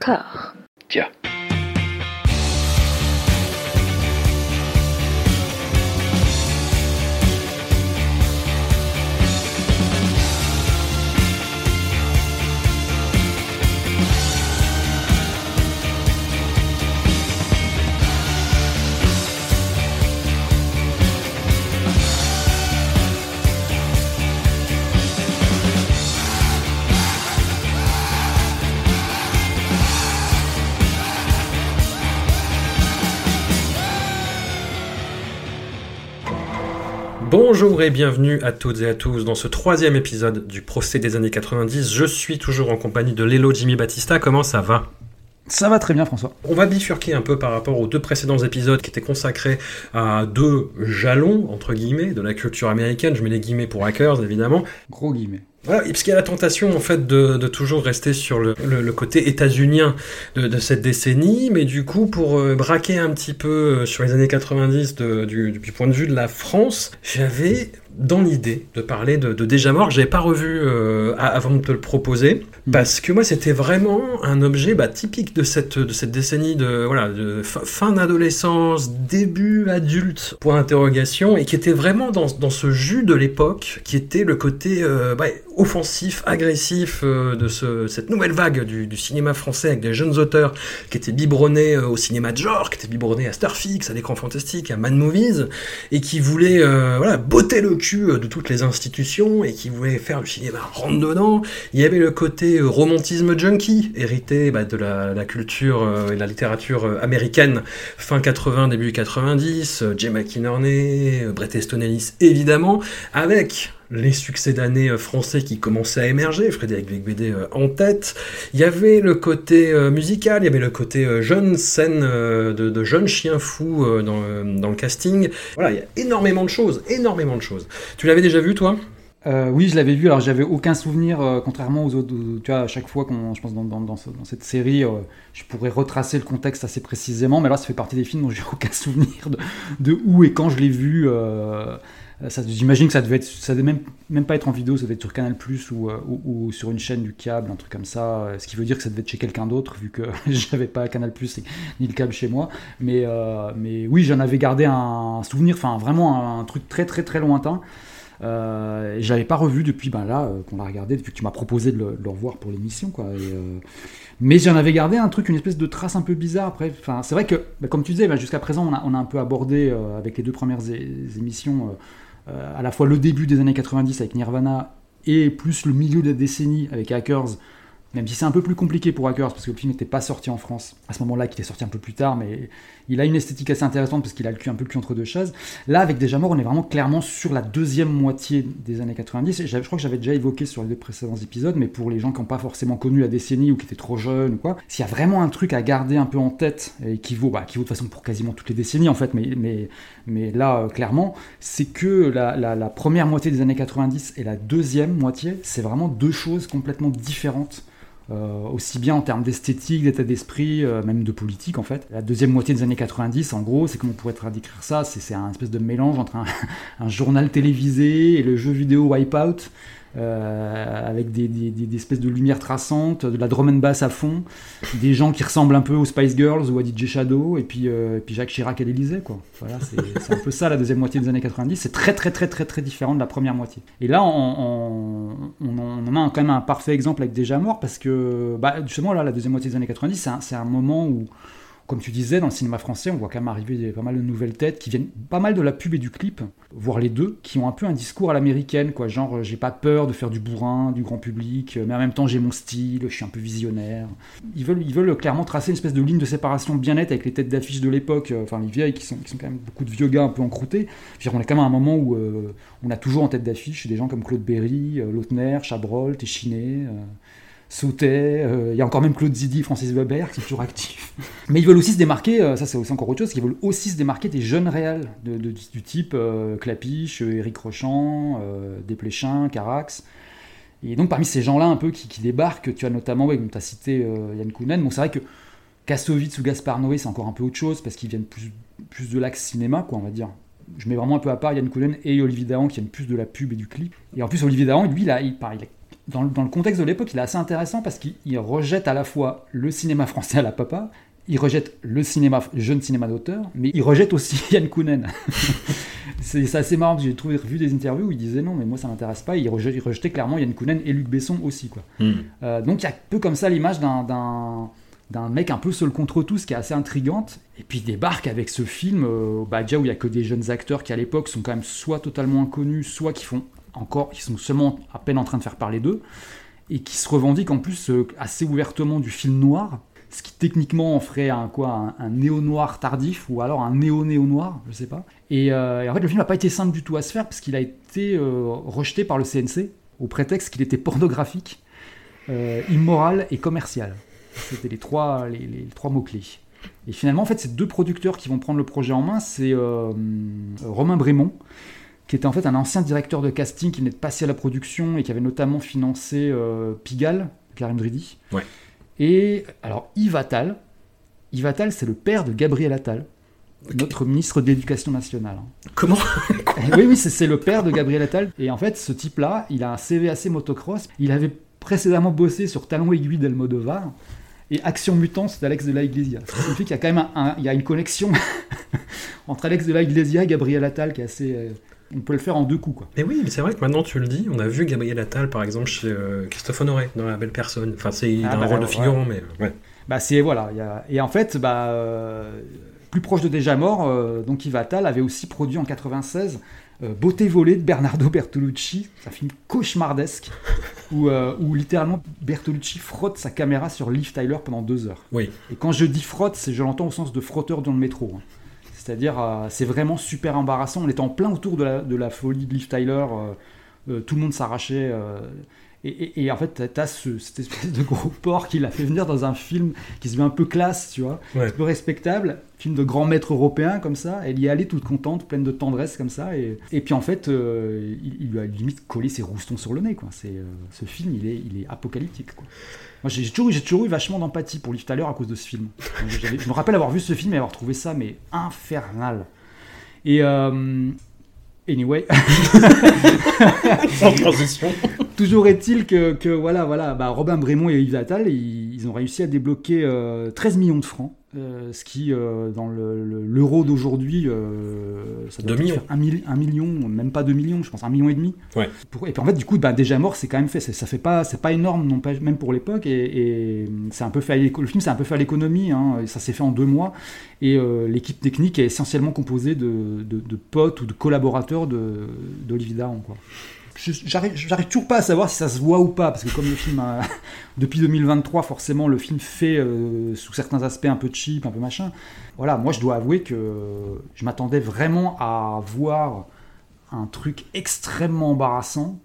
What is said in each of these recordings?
D'accord. Bonjour et bienvenue à toutes et à tous dans ce troisième épisode du procès des années 90. Je suis toujours en compagnie de Lelo Jimmy Battista. Comment ça va? Ça va très bien, François. On va bifurquer un peu par rapport aux deux précédents épisodes qui étaient consacrés à deux jalons, entre guillemets, de la culture américaine. Je mets les guillemets pour hackers, évidemment. Gros guillemets. Voilà, parce qu'il y a la tentation en fait de, toujours rester sur le, côté états-unien de, de, cette décennie, mais du coup pour euh, braquer un petit peu euh, sur les années 90 de, du, du, point de vue de la France, j'avais dans l'idée de parler de, de Déjà Mort, j'avais pas revu euh, avant de te le proposer, parce que moi c'était vraiment un objet bah, typique de cette, de cette décennie de, voilà, de fin d'adolescence, début adulte, point d'interrogation, et qui était vraiment dans, dans ce jus de l'époque, qui était le côté euh, bah, offensif, agressif euh, de ce, cette nouvelle vague du, du, cinéma français avec des jeunes auteurs qui étaient biberonnés au cinéma de genre, qui étaient biberonnés à Starfix, à l'écran fantastique, à Mad Movies, et qui voulaient voilà, botter le cul de toutes les institutions et qui voulaient faire du cinéma rentre dedans. Il y avait le côté romantisme junkie, hérité bah, de la, culture et la littérature américaine fin 80, début 90, Jay McInerney, Bret Easton Ellis évidemment, avec les succès d'année français qui commençaient à émerger, Frédéric Becbédé en tête. Il y avait le côté musical, il y avait le côté jeune scène de, jeunes chiens fous dans, le casting. Voilà, il y a énormément de choses, énormément de choses. Tu l'avais déjà vu, toi? Euh, oui, je l'avais vu. Alors, j'avais aucun souvenir, euh, contrairement aux autres. Tu vois, à chaque fois qu'on, je pense, dans, dans, dans, ce, dans cette série, euh, je pourrais retracer le contexte assez précisément. Mais là, ça fait partie des films dont j'ai aucun souvenir de, où et quand je l'ai vu. J'imagine que ça devait être, ça devait même, même pas être en vidéo, ça devait être sur Canal Plus ou, ou, ou, sur une chaîne du câble, un truc comme ça. Ce qui veut dire que ça devait être chez quelqu'un d'autre, vu que j'avais pas Canal Plus ni le câble chez moi. Mais, mais oui, j'en avais gardé un souvenir, enfin vraiment un, truc très très très lointain. Euh, je l'avais pas revu depuis ben là euh, qu'on l'a regardé depuis que tu m'as proposé de le, revoir pour l'émission quoi. Euh, mais j'en avais gardé un truc, une espèce de trace un peu bizarre après. Enfin, c'est vrai que ben, comme tu disais, ben, jusqu'à présent on a, on a, un peu abordé euh, avec les deux premières émissions à la fois le début des années 90 avec Nirvana et plus le milieu de la décennie avec Hackers. Même si c'est un peu plus compliqué pour Hackers, parce que le film n'était pas sorti en France à ce moment-là, qui est sorti un peu plus tard, mais il a une esthétique assez intéressante parce qu'il a le cul un peu le entre deux chaises. Là, avec Déjà Mort, on est vraiment clairement sur la deuxième moitié des années 90. Et je crois que j'avais déjà évoqué sur les deux précédents épisodes, mais pour les gens qui n'ont pas forcément connu la décennie ou qui étaient trop jeunes ou quoi, s'il y a vraiment un truc à garder un peu en tête et qui vaut, bah, qui vaut de façon pour quasiment toutes les décennies en fait, mais, là, euh, clairement, c'est que la première moitié des années 90 et la deuxième moitié, c'est vraiment deux choses complètement différentes. Euh, aussi bien en termes d'esthétique, d'état d'esprit, euh, même de politique en fait. La deuxième moitié des années 90, en gros, c'est comment on pourrait traduire ça C'est un espèce de mélange entre un, un, journal télévisé et le jeu vidéo Wipeout. Euh, avec des, espèces de lumières traçantes, de la drum and bass à fond, des gens qui ressemblent un peu aux Spice Girls ou à DJ Shadow, et puis, euh, puis Jacques Chirac à l'Elysée. Voilà, c'est un peu ça la deuxième moitié des années 90. C'est très très très très très différent de la première moitié. Et là, on, on, a quand même un parfait exemple avec Déjà Mort, parce que bah, justement là, la deuxième moitié des années 90, c'est un, un moment où comme tu disais, dans le cinéma français, on voit quand même arriver pas mal de nouvelles têtes qui viennent pas mal de la pub et du clip, voire les deux, qui ont un peu un discours à l'américaine, quoi. Genre, j'ai pas peur de faire du bourrin, du grand public, mais en même temps, j'ai mon style, je suis un peu visionnaire. Ils veulent, ils veulent clairement tracer une espèce de ligne de séparation bien nette avec les têtes d'affiche de l'époque, enfin, les vieilles qui sont, qui sont quand même beaucoup de vieux gars un peu encroutés. On est quand même à un moment où euh, on a toujours en tête d'affiche des gens comme Claude Berry, euh, Lautner, Chabrol, Téchiné. Euh, Sautet, il euh, y a encore même Claude Zidi, Francis Weber qui sont toujours actifs. Mais ils veulent aussi se démarquer, euh, ça c'est encore autre chose, ils veulent aussi se démarquer des jeunes réels, de, du type euh, Clapiche, Éric Rochant, Desplechin, Carax. Et donc parmi ces gens-là un peu qui, débarquent, tu as notamment, ouais, tu as cité Yann Kounen, bon c'est vrai que Kassovitz ou Gaspard Noé c'est encore un peu autre chose parce qu'ils viennent plus, de l'axe cinéma, quoi, on va dire je mets vraiment un peu à part Yann Kounen et Olivier Dahan qui viennent plus de la pub et du clip. Et en plus, Olivier Dahan, lui, il il, il a dans, le contexte de l'époque, il est assez intéressant parce qu'il rejette à la fois le cinéma français à la papa, il rejette le cinéma, jeune cinéma d'auteur, mais il rejette aussi Yann Kounen. c'est assez marrant, j'ai trouvé vu des interviews où il disait non, mais moi ça m'intéresse pas, il rejetait, il rejetait, clairement Yann Kounen et Luc Besson aussi. Quoi. Hmm. Euh, donc il y a un peu comme ça l'image d'un mec un peu seul contre tous qui est assez intrigante et puis il débarque avec ce film euh, bah, déjà où il y a que des jeunes acteurs qui à l'époque sont quand même soit totalement inconnus soit qui font encore qui sont seulement à peine en train de faire parler d'eux et qui se revendiquent en plus euh, assez ouvertement du film noir ce qui techniquement en ferait un, quoi, un, néo-noir tardif ou alors un néo-néo-noir, je sais pas. Euh, et, en fait, le film n'a pas été simple du tout à se faire parce qu'il a été euh, rejeté par le CNC au prétexte qu'il était pornographique, immoral et commercial. C'était les trois, les, trois mots-clés. Et finalement, en fait, c'est deux producteurs qui vont prendre le projet en main. C'est Romain Brémond, qui était en fait un ancien directeur de casting qui venait de passer à la production et qui avait notamment financé Pigalle, Karim Dridi. Ouais. Et alors Yves Attal, Yves Attal, c'est le père de Gabriel Attal, notre ministre de l'Éducation nationale. Comment Oui, oui, c'est le père de Gabriel Attal. Et en fait, ce type-là, il a un CV assez motocross. Il avait précédemment bossé sur Talon aiguille d'Almodovar et Action Mutante d'Alex de la Iglesia. Ça signifie qu'il y a quand même il y a une connexion entre Alex de la Iglesia et Gabriel Attal qui est assez, euh, on peut le faire en deux coups. Quoi. Mais oui, mais c'est vrai que maintenant tu le dis, on a vu Gabriel Attal par exemple chez euh, Christophe Honoré dans La Belle Personne. Enfin, c'est ah, un bah, rôle de figurant, mais ouais. Bah c'est voilà, et en fait, bah euh, plus proche de déjà mort, euh, donc Yves Attal avait aussi produit en 96 Beauté volée de Bernardo Bertolucci, un film cauchemardesque où, où, littéralement Bertolucci frotte sa caméra sur Liv Tyler pendant deux heures. Oui. Et quand je dis frotte, c'est je l'entends au sens de frotteur dans le métro. Hein. C'est-à-dire, euh, c'est vraiment super embarrassant. On est en plein autour de la, de la folie de Liv Tyler. Euh, euh, tout le monde s'arrachait. Et, en fait, t'as ce, cette espèce de gros porc qui l'a fait venir dans un film qui se veut un peu classe, tu vois, un peu respectable, film de grand maître européen comme ça. Elle y est allée toute contente, pleine de tendresse comme ça. Et, et puis en fait, il, lui a limite collé ses roustons sur le nez, quoi. C'est, ce film, il est, il est apocalyptique, quoi. Moi, j'ai toujours, toujours, eu vachement d'empathie pour Liv Tyler à cause de ce film. Je me rappelle avoir vu ce film et avoir trouvé ça, mais infernal. Et. Euh, anyway. Sans transition. Toujours est-il que, que, voilà, voilà, bah, Robin Brémond et Yves Attal, ils, ont réussi à débloquer 13 euh, millions de francs euh, ce qui, euh, dans l'euro d'aujourd'hui, ça doit faire un, million, même pas deux millions, je pense, un million et demi. Ouais. et puis en fait, du coup, bah, déjà mort, c'est quand même fait. Ça fait pas, c'est pas énorme, non pas, même pour l'époque. Et, c'est un peu fait. le film, c'est un peu fait à l'économie. Hein, ça s'est fait en deux mois. Et l'équipe technique est essentiellement composée de, de, potes ou de collaborateurs d'Olivier Daron, quoi j'arrive toujours pas à savoir si ça se voit ou pas, parce que comme le film, depuis 2023, forcément, le film fait euh, sous certains aspects un peu cheap, un peu machin. Voilà, moi je dois avouer que je m'attendais vraiment à voir un truc extrêmement embarrassant.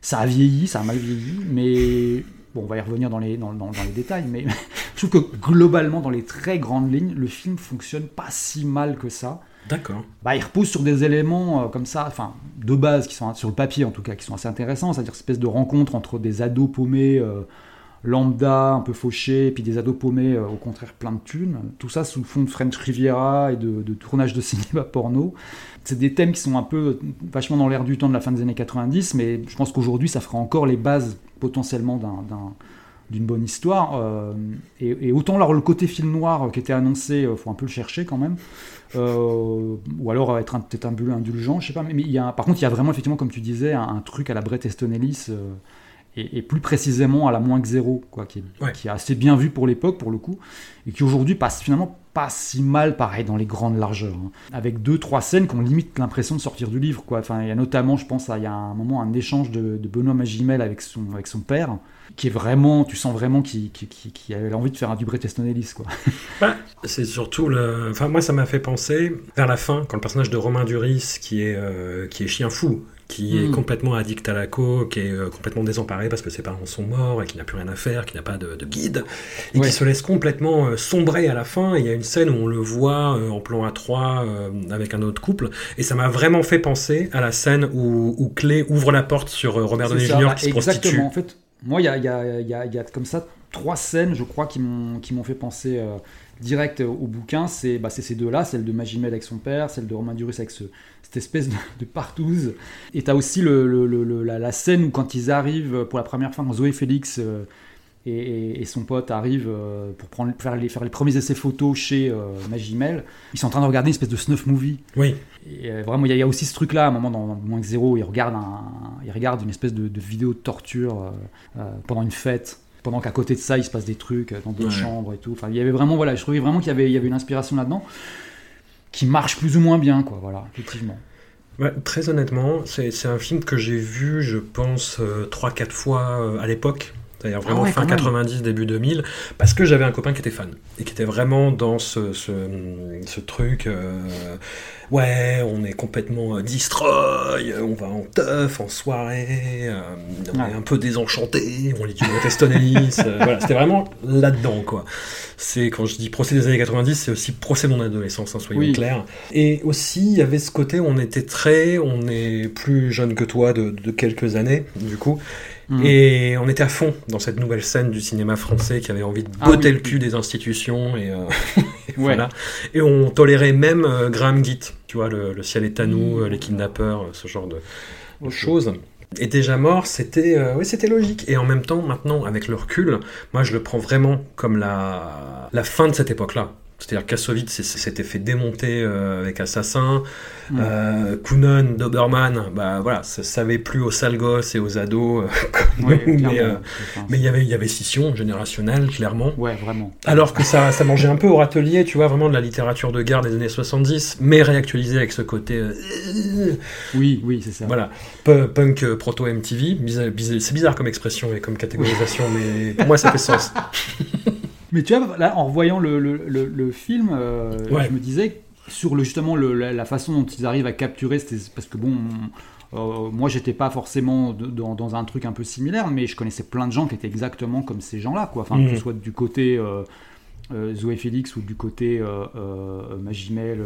Ça a vieilli, ça a mal vieilli, mais bon, on va y revenir dans les, dans, dans les détails, mais je trouve que globalement, dans les très grandes lignes, le film fonctionne pas si mal que ça. D'accord. Bah, il repose sur des éléments euh, comme ça, enfin, de base, qui sont sur le papier en tout cas, qui sont assez intéressants, c'est-à-dire espèce de rencontre entre des ados paumés euh, lambda, un peu fauchés, et puis des ados paumés, euh, au contraire, plein de thunes. Tout ça sous le fond de French Riviera et de, de tournage de cinéma porno. C'est des thèmes qui sont un peu vachement dans l'air du temps de la fin des années 90, mais je pense qu'aujourd'hui, ça fera encore les bases potentiellement d'un d'une bonne histoire. et, autant alors le côté film noir qui était annoncé, il faut un peu le chercher quand même. Euh, ou alors être peut-être un peu indulgent, je sais pas. Mais, il y a, par contre, il y a vraiment, effectivement, comme tu disais, un, truc à la Brett Easton Ellis, euh, et, plus précisément à la moins que zéro, quoi, qui est, qui est assez bien vu pour l'époque, pour le coup, et qui aujourd'hui passe finalement pas si mal, pareil, dans les grandes largeurs. Hein. Avec deux, trois scènes qui ont limite l'impression de sortir du livre, quoi. Enfin, il y a notamment, je pense, il y a un moment, un échange de, de Benoît Magimel avec son, avec son père, qui est vraiment, tu sens vraiment qu'il qui a envie de faire un du Easton Ellis, quoi. Bah, c'est surtout le. Enfin, moi, ça m'a fait penser vers la fin, quand le personnage de Romain Duris, qui est, euh, qui est chien fou, qui est hmm. complètement addict à la coke, qui est euh, complètement désemparé parce que ses parents sont morts et qui n'a plus rien à faire, qui n'a pas de, guide, et qui se laisse complètement euh, sombrer à la fin. Il y a une scène où on le voit en plan A3 avec un autre couple, et ça m'a vraiment fait penser à la scène où, où Clé ouvre la porte sur Robert Downey Jr. qui se prostitue. En fait, moi, il y a, y, a, y a, comme ça trois scènes, je crois, qui m'ont qui m'ont fait penser euh, direct au bouquin. C'est bah, c'est ces deux-là, celle de Magimel avec son père, celle de Romain Duris avec ce, cette espèce de, de partouze. Et t'as aussi le, le- le- le- la, la scène où quand ils arrivent pour la première fois, quand Zoé Félix euh, et, et- et son pote arrivent euh, pour prendre, faire, les, faire les premiers essais photos chez euh, Magimel, ils sont en train de regarder une espèce de snuff movie. Oui. Et euh, vraiment, il y, a- il y a aussi ce truc-là, à un moment dans, dans Moins que Zéro, ils regardent, un, ils regardent une espèce de, de vidéo de torture euh, euh, pendant une fête. Pendant qu'à côté de ça, il se passe des trucs euh, dans d'autres Ouais. chambres et tout. Enfin, il y avait vraiment, voilà, je trouvais vraiment qu'il y avait, il y avait une inspiration là-dedans qui marche plus ou moins bien, quoi. Voilà, effectivement. Ouais, très honnêtement, c'est un film que j'ai vu, je pense, 3-4 fois euh, à l'époque. C'est-à-dire vraiment ouais, fin quand même. 90, début 2000, parce que j'avais un copain qui était fan et qui était vraiment dans ce, ce, ce truc. euh, ouais, on est complètement euh, destroy, euh, on va en teuf, en soirée, euh, on Ouais. est un peu désenchanté, on lit du Teston euh, voilà, c'était vraiment là-dedans, quoi. C'est quand je dis procès des années 90, c'est aussi procès de mon adolescence, hein, soyons Oui. clairs. Et aussi, il y avait ce côté où on était très, on est plus jeune que toi de, de quelques années, du coup, Mm. et on était à fond dans cette nouvelle scène du cinéma français qui avait envie de Ah botter oui, le cul des institutions et, euh, et Ouais. voilà. Et on tolérait même euh, Graham Gitt, tu vois, le, le ciel est à nous, euh, les kidnappeurs, ce genre de, choses. Et déjà mort, c'était euh, oui, c'était logique. Et en même temps, maintenant, avec le recul, moi, je le prends vraiment comme la, la fin de cette époque-là. C'est-à-dire Kassovitz s'était fait démonter euh, avec Assassin. Mm. Euh, Kunen, Doberman, bah voilà, ça savait plus aux sales gosses et aux ados. euh, Ouais, nous, mais il y avait, y avait scission générationnelle, clairement. Ouais, vraiment. Alors que ça, ça mangeait un peu au râtelier, tu vois, vraiment de la littérature de guerre des années 70, mais réactualisée avec ce côté. Oui, oui, c'est ça. voilà, Pu- punk proto-MTV. C'est bizarre comme expression et comme catégorisation, mais pour moi ça fait sens. Mais tu vois, là, en revoyant le, le, le- le film, euh, Ouais. je me disais sur le, justement la, la façon dont ils arrivent à capturer, parce que bon, euh, moi j'étais pas forcément de- dans, dans un truc un peu similaire, mais je connaissais plein de gens qui étaient exactement comme ces gens-là, quoi. Enfin, que ce soit du côté euh, euh, Zoé Félix ou du côté Magimel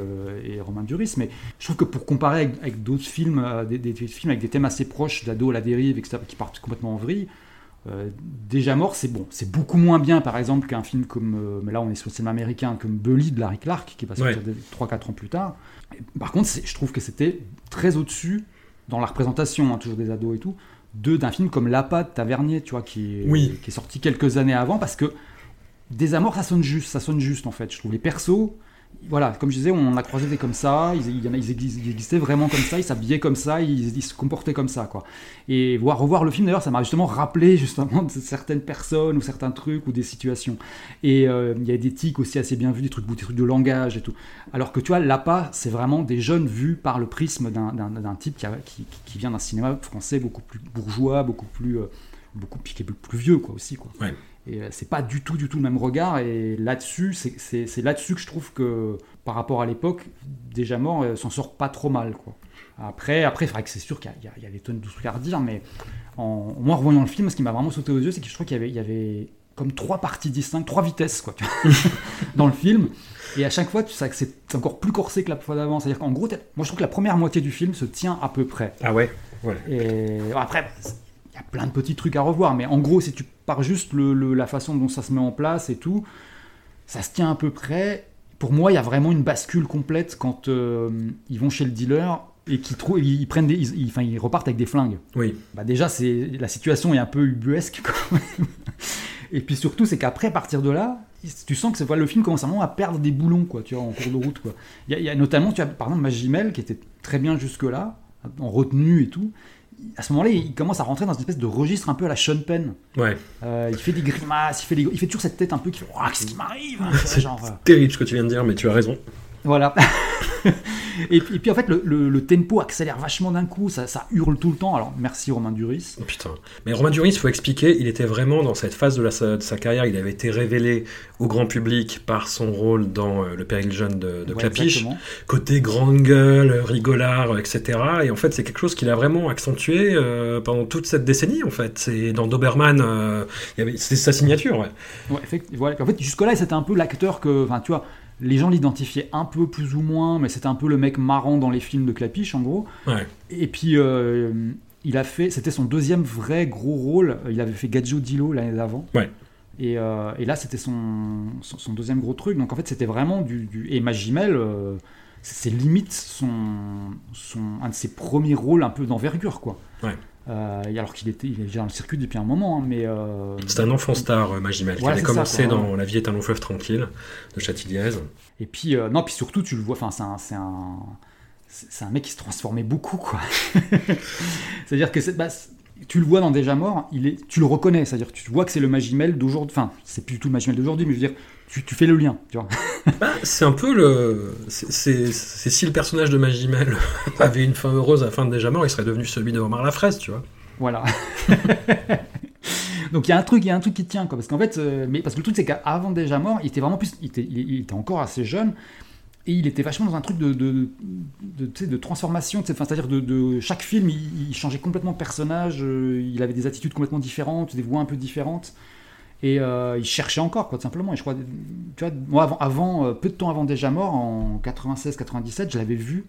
et Romain Duris. Mais je trouve que pour comparer avec, avec d'autres films, des, des films avec des thèmes assez proches, d'ado à la dérive, etc., qui partent complètement en vrille. Euh, Déjà mort, c'est bon, c'est beaucoup moins bien par exemple qu'un film comme, euh, mais là on est sur le cinéma américain, comme Bully de Larry Clark qui va sortir 3-4 ans plus tard. Et par contre, je trouve que c'était très au-dessus dans la représentation, hein, toujours des ados et tout, de d'un film comme L'Appât de Tavernier, tu vois, qui est, Oui. qui est sorti quelques années avant, parce que des amours, ça sonne juste, ça sonne juste en fait. Je trouve les persos, voilà, comme je disais, on a croisé des comme ça, ils, ils exis- ils existaient vraiment comme ça, ils s'habillaient comme ça, ils, se comportaient comme ça, quoi. Et voir, revoir le film d'ailleurs, ça m'a justement rappelé justement de certaines personnes ou certains trucs ou des situations. Et euh, il y a des tics aussi assez bien vus, des trucs, des trucs de langage et tout. Alors que tu vois, l'APA, c'est vraiment des jeunes vus par le prisme d'un- type qui, a- qui, qui vient d'un cinéma français beaucoup plus bourgeois, beaucoup plus, euh, beaucoup qui est plus, vieux quoi aussi quoi. Et euh, c'est pas du tout, du tout le même regard. Et là-dessus, c'est- là-dessus que je trouve que par rapport à l'époque, déjà mort euh, s'en sort pas trop mal quoi. Après, après, c'est vrai que c'est sûr qu'il y, y a- des tonnes de trucs à redire, mais en, moi, en revoyant le film, ce qui m'a vraiment sauté aux yeux, c'est que je trouve qu'il y avait, il y avait comme trois parties distinctes, trois vitesses, quoi, dans le film. Et à chaque fois, tu sais que c'est encore plus corsé que la fois d'avant. C'est-à-dire qu'en gros, moi, je trouve que la première moitié du film se tient à peu près. Ah ouais, ouais. Et après, il y a plein de petits trucs à revoir, mais en gros, si tu pars juste le, le- la façon dont ça se met en place et tout, ça se tient à peu près. Pour moi, il y a vraiment une bascule complète quand euh, ils vont chez le dealer et qu'ils trouvent, ils prennent des, ils, ils- enfin, ils repartent avec des flingues. Oui. Bah déjà, c'est la situation est un peu ubuesque. quand même. Et puis surtout, c'est qu'après, à partir de là, tu sens que voilà, le film commence vraiment à perdre des boulons, quoi, tu vois, en cours de route, quoi. Il y a, il y a notamment, tu as, par exemple, Magimel, qui était très bien jusque-là, en retenue et tout. À ce moment-là, il commence à rentrer dans une espèce de registre un peu à la Sean Penn. Ouais. Euh, il fait des grimaces, il fait, il fait toujours cette tête un peu qui fait Qu'est-ce qui m'arrive C'est Genre, euh, terrible ce que tu viens de dire, mais tu as raison. Voilà. et, puis, et puis en fait, le, le- le tempo accélère vachement d'un coup, ça, ça hurle tout le temps. Alors merci Romain Duris. Oh, putain. Mais Romain Duris, il faut expliquer, il était vraiment dans cette phase de, la- de sa carrière, il avait été révélé au grand public par son rôle dans euh, Le Péril jeune de, de Ouais, Clapiche. exactement. Côté grande gueule, rigolard, etc. Et en fait, c'est quelque chose qu'il a vraiment accentué euh, pendant toute cette décennie, en fait. C'est dans Doberman, euh, c'était sa signature, ouais. Ouais, effect- voilà. En fait, jusque-là, c'était un peu l'acteur que. Enfin, tu vois, les gens l'identifiaient un peu plus ou moins, mais c'était un peu le mec marrant dans les films de Clapiche, en gros. Ouais. Et puis, euh, il a fait. C'était son deuxième vrai gros rôle. Il avait fait Gadjo Dilo l'année d'avant. Ouais. Et, euh, et là, c'était son, son, son deuxième gros truc. Donc en fait, c'était vraiment du, du... Et Magimel, euh, c'est limite son, son, un de ses premiers rôles un peu d'envergure, quoi. Ouais. Euh, alors qu'il était, il est déjà dans le circuit depuis un moment, hein, mais euh, C'est un enfant star, Magimel, qui Voilà, c'est ça, commencé dans La vie est un long fleuve tranquille de Châtilliez. Et puis, euh, non, puis surtout, tu le vois, enfin, c'est un, c'est un, c'est c'est un mec qui se transformait beaucoup, quoi. c'est-à-dire que bah, tu le vois dans Déjà Mort, il est, tu le reconnais, c'est-à-dire que tu vois que c'est le Magimel d'aujourd'hui, enfin, c'est plus du tout le Magimel d'aujourd'hui, mais je veux dire, tu, tu fais le lien, tu vois. Bah, c'est un peu le. C'est si le personnage de Magimel avait une fin heureuse à la fin de Déjà Mort, il serait devenu celui de Omar la fraise, tu vois. Voilà. Donc il y a un truc, il y a un truc qui tient quoi, parce qu'en fait, euh, mais parce que le truc c'est qu'avant déjà mort, il était vraiment plus, il était, il, il était encore assez jeune et il était vachement dans un truc de de, transformation, c'est-à-dire de, chaque film, il, changeait complètement de personnage, euh, il avait des attitudes complètement différentes, des voix un peu différentes. Et euh, il cherchait encore, tout simplement. Je crois, tu vois, avant, euh, peu de temps avant Déjà Mort, en 96-97, je l'avais vu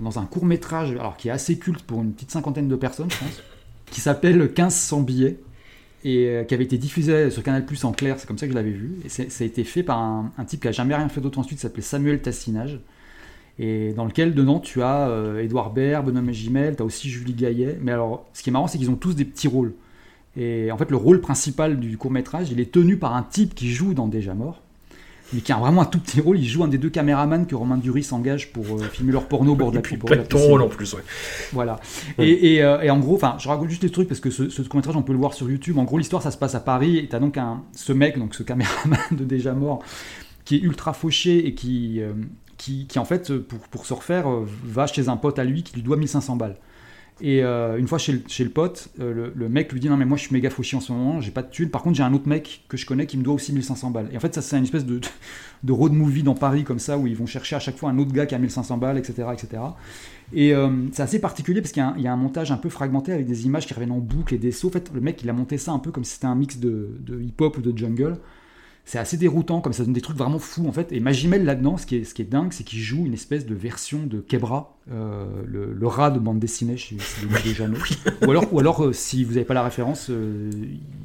dans un court métrage, alors qui est assez culte pour une petite cinquantaine de personnes, je pense, qui s'appelle 1500 billets et euh, qui avait été diffusé sur Canal Plus en clair, c'est comme ça que je l'avais vu. Et ça a été fait par un, type qui a jamais rien fait d'autre ensuite, s'appelait Samuel Tassinage. Et dans lequel, dedans, tu as euh, Édouard Baird, Benoît Magimel, tu as aussi Julie Gaillet. Mais alors, ce qui est marrant, c'est qu'ils ont tous des petits rôles. Et en fait, le rôle principal du court-métrage, il est tenu par un type qui joue dans Déjà Mort, mais qui a vraiment un tout petit rôle. Il joue un des deux caméramans que Romain Duris s'engage pour euh, filmer leur porno au bord de la pète ton piscine. rôle en plus, ouais. Voilà. Ouais. Et, et, euh, et en gros, enfin, je raconte juste les trucs parce que ce, ce court-métrage, on peut le voir sur YouTube. En gros, l'histoire, ça se passe à Paris et t'as donc un, ce mec, donc ce caméraman de déjà mort, qui est ultra fauché et qui, euh, qui, qui, en fait, pour, pour se refaire, va chez un pote à lui qui lui doit 1500 balles. Et euh, une fois chez le, pote, euh, le, mec lui dit non mais moi je suis méga fauché en ce moment, j'ai pas de thunes. Par contre j'ai un autre mec que je connais qui me doit aussi 1500 balles. Et en fait ça c'est une espèce de, road movie dans Paris comme ça où ils vont chercher à chaque fois un autre gars qui a 1500 balles, etc. etc. Et euh, c'est assez particulier parce qu'il y, a un- montage un peu fragmenté avec des images qui reviennent en boucle et des sauts. En fait le mec il a monté ça un peu comme si c'était un mix de, de hip-hop ou de jungle. C'est assez déroutant, comme ça donne des trucs vraiment fous en fait. Et Magimel là-dedans, ce qui est, ce qui est dingue, c'est qu'il joue une espèce de version de Kebra, euh, le, le rat de bande dessinée chez chez. Ou alors, ou alors euh, si vous n'avez pas la référence, euh,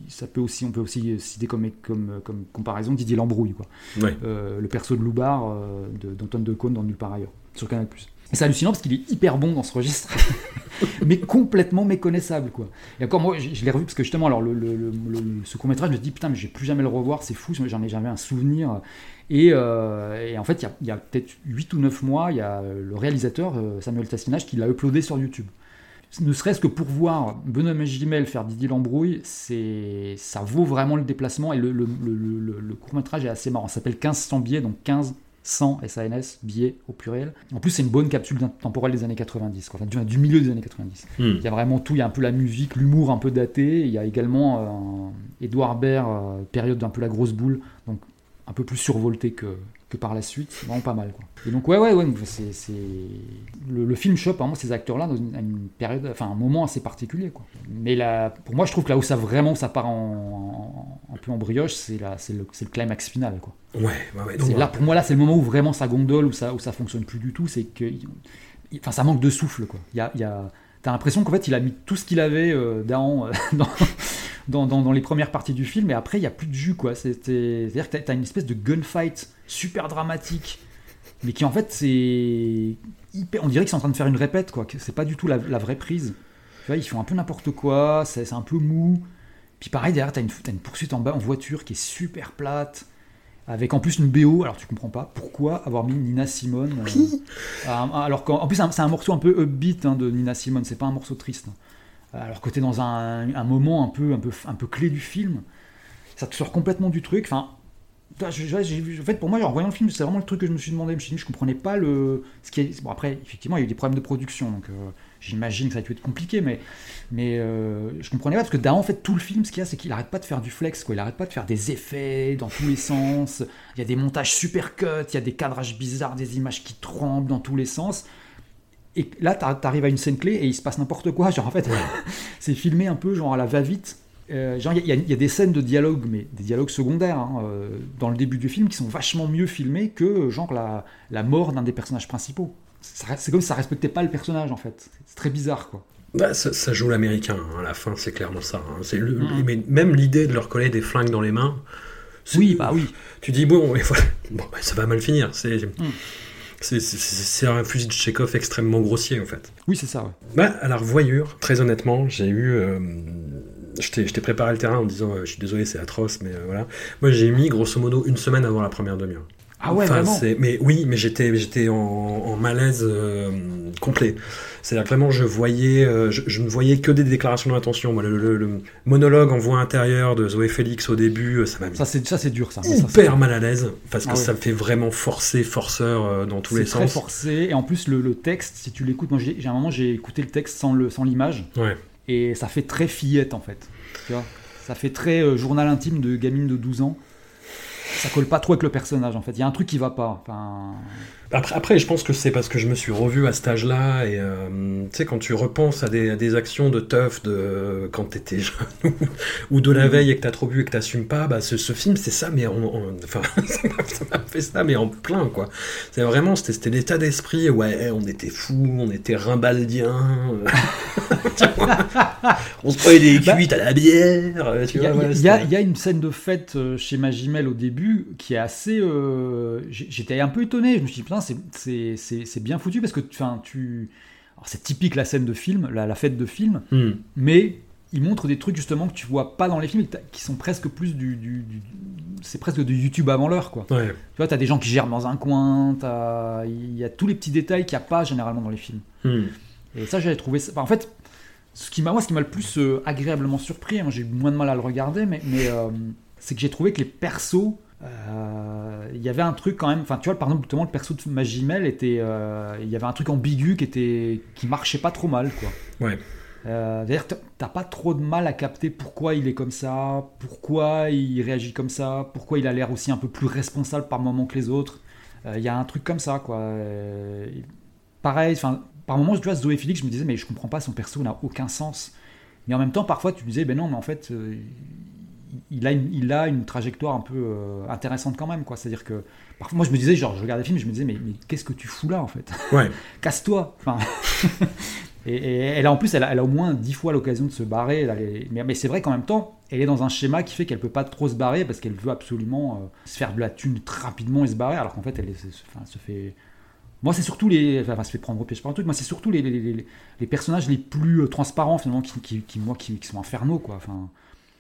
ça peut aussi, on peut aussi citer comme, comme, comme comparaison Didier Lambrouille, quoi. Le perso de Loubar de- d'Antoine Decaune dans Nulle part ailleurs, sur Canal+. C'est hallucinant parce qu'il est hyper bon dans ce registre, mais complètement méconnaissable, quoi. Et encore, moi, je, l'ai revu parce que justement, alors, le, ce court-métrage, je me dis, putain, mais je vais plus jamais le revoir, c'est fou, j'en ai jamais un souvenir. Et, euh, en fait, il y a, peut-être 8 ou 9 mois, il y a le réalisateur, euh, Samuel Tassinage, qui l'a uploadé sur YouTube. Ne serait-ce que pour voir Benoît Magimel faire Didier Lambrouille, ça vaut vraiment le déplacement. Et le, court-métrage est assez marrant. Ça s'appelle 1500 billets, donc 15 100 SANS, billets au pluriel. En plus, c'est une bonne capsule temporelle des années 90, quoi. Enfin, du, du milieu des années 90. Hmm. Il y a vraiment tout, il y a un peu la musique, l'humour un peu daté, il y a également euh, Edouard Baird, euh, période d'un peu la grosse boule, donc un peu plus survolté que, que par la suite, C'est vraiment pas mal. Quoi. Et donc ouais, ouais, ouais, c'est, c'est... Le, le film chope vraiment ces acteurs-là dans une, période, enfin un moment assez particulier. Quoi. Mais là, pour moi, je trouve que là où ça vraiment ça part en, en- un peu en brioche, c'est, là, c'est, le, c'est le climax final. Quoi. Ouais, ouais, ouais. donc, là, pour moi, là, c'est le moment où vraiment ça gondole, où ça, où ça fonctionne plus du tout. C'est que, enfin, ça manque de souffle, quoi. Il y a, y a, t'as l'impression qu'en fait, il a mis tout ce qu'il avait euh, d'Ahan, euh, dans, dans, dans, dans les premières parties du film, et après, il y a plus de jus, quoi. C'est-à-dire que t'as, t'as une espèce de gunfight super dramatique, mais qui en fait, c'est hyper. On dirait qu'ils sont en train de faire une répète, quoi. C'est pas du tout la, la vraie prise. Tu vois, ils font un peu n'importe quoi, c'est, un peu mou. Puis pareil, derrière, t'as une, t'as une poursuite en bas en voiture qui est super plate avec en plus une BO, alors tu comprends pas pourquoi avoir mis Nina Simone. euh, alors qu'en en plus c'est un- c'est un morceau un peu upbeat hein, de Nina Simone, c'est pas un morceau triste. Alors que t'es dans un, moment un peu, un, peu, un peu clé du film, ça te sort complètement du truc. Enfin, en fait, pour moi, en voyant le film, c'est vraiment le truc que je me suis demandé. Je me suis dit, je comprenais pas le. Ce qui est... Bon, après, effectivement, il y a eu des problèmes de production, donc euh, j'imagine que ça a dû être compliqué, mais, mais euh, je comprenais pas parce que Dahan, en fait, tout le film, ce qu'il y a, c'est qu'il arrête pas de faire du flex, quoi. Il arrête pas de faire des effets dans tous les sens. Il y a des montages super cuts, il y a des cadrages bizarres, des images qui tremblent dans tous les sens. Et là, t'ar- t'arrives à une scène clé et il se passe n'importe quoi. Genre, en fait, c'est filmé un peu genre à la va-vite. Euh, genre, il y, a- y des scènes de dialogue, mais des dialogues secondaires, hein, euh, dans le début du film, qui sont vachement mieux filmés que, genre, la, la mort d'un des personnages principaux. C'est comme si ça respectait pas le personnage, en fait. C'est très bizarre, quoi. Bah, ça, ça joue l'américain, hein, à la fin, c'est clairement ça. hein. C'est le- Mhm. mais même l'idée de leur coller des flingues dans les mains. Oui, bah oui. Tu dis, bon, et voilà. bon bah, ça va mal finir. C'est Mhm. C'est- un fusil de Chekhov extrêmement grossier, en fait. Oui, c'est ça, ouais. Bah, à la revoyure, très honnêtement, j'ai eu. euh, je t'ai je t'ai préparé le terrain en me disant, euh, je suis désolé, c'est atroce, mais euh, voilà. Moi, j'ai mis grosso modo une semaine avant la première demi-heure. Ah ouais, Enfin, vraiment Mais oui, mais j'étais j'étais en, en malaise euh, complet. C'est-à-dire vraiment, je voyais, euh, je, je ne voyais que des déclarations d'intention. Le, le- le monologue en voix intérieure de Zoé Félix au début, euh, ça m'a mis Ça, c'est ça, c'est dur, ça. Mal à l'aise parce que Ah ouais. ça me fait vraiment forcer, forceur euh, dans tous les très sens. forcé. Et en plus, le, le texte, si tu l'écoutes, moi, j'ai un moment, j'ai écouté le texte sans le sans l'image. Ouais. Et ça fait très fillette, en fait. Tu vois? Ça fait très journal intime de gamine de 12 ans. Ça colle pas trop avec le personnage, en fait. Il y a un truc qui va pas. Enfin... Après, après, je pense que c'est parce que je me suis revu à cet âge-là et euh, tu sais quand tu repenses à des, à des actions de teuf de quand t'étais jeune ou, de la Mhm. veille et que t'as trop bu et que t'assumes pas, bah ce, ce film c'est ça mais en, en- enfin ça m'a- fait ça mais en plein quoi. C'est vraiment c'était l'état d'esprit ouais on était fous, on était rimbaldiens, euh, on se prenait des Bah, cuites à la bière, euh, Il y, a- ouais, y y une scène de fête chez Magimel au début qui est assez. euh, J'étais un peu étonné. Je me suis dit, putain, c'est- bien foutu parce que tu. C'est typique la scène de film, la, la fête de film, Hmm. mais il montre des trucs justement que tu vois pas dans les films qui sont presque plus du. du- du- c'est presque du YouTube avant l'heure, quoi. Ouais. Tu vois, t'as des gens qui gèrent dans un coin, il y a tous les petits détails qu'il n'y a pas généralement dans les films. Hmm. Et ça, j'avais trouvé ça. enfin, en fait, ce qui m'a, moi, ce qui m'a le plus euh, agréablement surpris, moi j'ai eu moins de mal à le regarder, mais, mais euh, c'est que j'ai trouvé que les persos, euh, il y avait un truc quand même. Enfin, tu vois, par exemple, justement, le perso de Magimel était, euh, il y avait un truc ambigu qui était, qui marchait pas trop mal, quoi. Ouais. Euh, D'ailleurs, t'as- pas trop de mal à capter pourquoi il est comme ça, pourquoi il réagit comme ça, pourquoi il a l'air aussi un peu plus responsable par moment que les autres. Il y a un truc comme ça, quoi. Pareil, enfin, par moments, tu vois, Zoé Félix, je me disais, mais je comprends pas, son perso n'a aucun sens. Mais en même temps, parfois, tu me disais, ben non, mais en fait, il, a une, il a une trajectoire un peu euh, intéressante quand même, quoi. C'est-à-dire que, parfois, moi, je me disais, genre, je regardais le film, je me disais, mais, mais qu'est-ce que tu fous là, en fait? Ouais. Casse-toi Enfin. Et, et elle a en plus, elle a, elle a au moins dix fois l'occasion de se barrer. Mais mais c'est vrai qu'en même temps, elle est dans un schéma qui fait qu'elle peut pas trop se barrer parce qu'elle veut absolument euh, se faire de la thune très rapidement et se barrer, alors qu'en fait, elle est- se- enfin, se fait. Moi, c'est surtout les. Enfin, se fait prendre au piège par un truc. Moi, c'est surtout les, les, les- les personnages les plus euh, transparents finalement qui, qui, qui- moi, qui, qui sont infernaux, quoi. Enfin.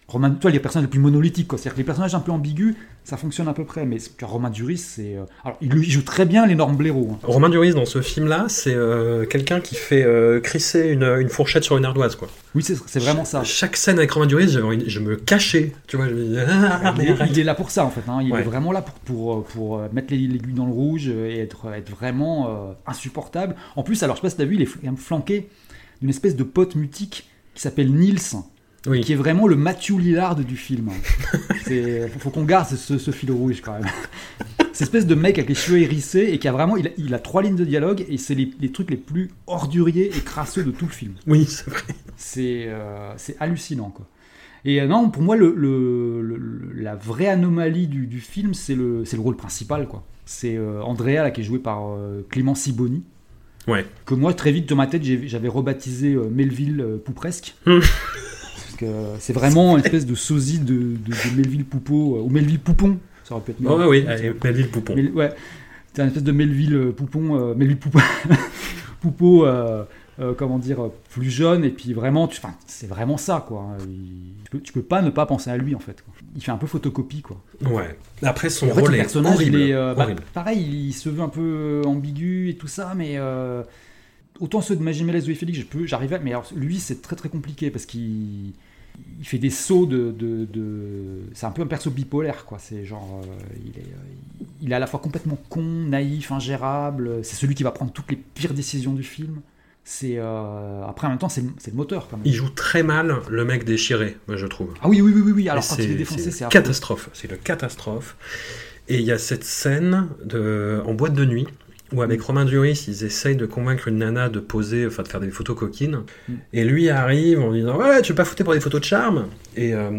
Romain, toi, les personnages les plus monolithiques. C'est-à-dire que les personnages un peu ambigus, ça fonctionne à peu près. Mais Romain Duris, c'est. euh, Alors, il, il joue très bien l'énorme blaireau. hein. Romain Duris dans ce film-là, c'est euh, quelqu'un qui fait euh, crisser une, une fourchette sur une ardoise, quoi. Oui, c'est vraiment ça. Chaque scène avec Romain Duris, envie je me cachais, tu vois, je me ah, il, est, arrête. il est là pour ça en fait. hein. Il Ouais. est vraiment là pour, pour, pour euh, mettre les- l'aiguille dans le rouge et être, être vraiment euh, insupportable. En plus, alors je sais pas si t'as vu, il est fl- flanqué d'une espèce de pote mutique qui s'appelle Nils, Oui. qui est vraiment le Matthew Lillard du film. Il faut qu'on garde ce, ce fil rouge quand même. Cette espèce de mec avec les cheveux hérissés et qui a vraiment, il a, il a trois lignes de dialogue et c'est les, les trucs les plus orduriers et crasseux de tout le film. Oui, c'est vrai. C'est euh, hallucinant, quoi. Et euh, non, pour moi, le, le- le- le- la vraie anomalie du, du film, c'est le, c'est le rôle principal, quoi. C'est euh, Andrea, là, qui est joué par Clément Siboni, Ouais. que moi, très vite, dans ma tête, j'avais rebaptisé Melville Poupresque. Que c'est vraiment une espèce de sosie de, de, de Melville Poupeau, euh, ou Melville Poupon, ça aurait pu être Oh, oui, allez, Melville Poupon. Mel- ouais, c'est un espèce de Melville euh, Poupon, euh, Melville Poupon, Poupeau, euh, euh, comment dire, euh, plus jeune, et puis vraiment, c'est vraiment ça, quoi. hein. Il- tu, peux, tu peux pas ne pas penser à lui, en fait. quoi. Il fait un peu photocopie, quoi. Ouais. Après, son En fait, rôle le est personnage, horrible. il est, euh, bah, pareil, il se veut un peu euh, ambigu et tout ça, mais euh, autant ceux de Magimel et Félix, je peux, j'arrive à, mais alors, lui, c'est très très compliqué parce qu'il il fait des sauts de, de, de- c'est un peu un perso bipolaire, quoi. C'est genre, euh, il est, euh, il est à la fois complètement con, naïf, ingérable. C'est celui qui va prendre toutes les pires décisions du film. C'est euh, après en même temps, c'est le- moteur quand même. Il joue très mal le mec déchiré, moi, je trouve. Ah oui, oui, oui, oui, oui. Alors Et quand il est défoncé, c'est catastrophe. C'est une catastrophe. Et il y a cette scène de, en boîte de nuit où avec. Romain Duris, ils essayent de convaincre une nana de poser, enfin de faire des photos coquines. Mm. Et lui arrive en disant ouais, tu veux pas fouter pour des photos de charme? Et, euh,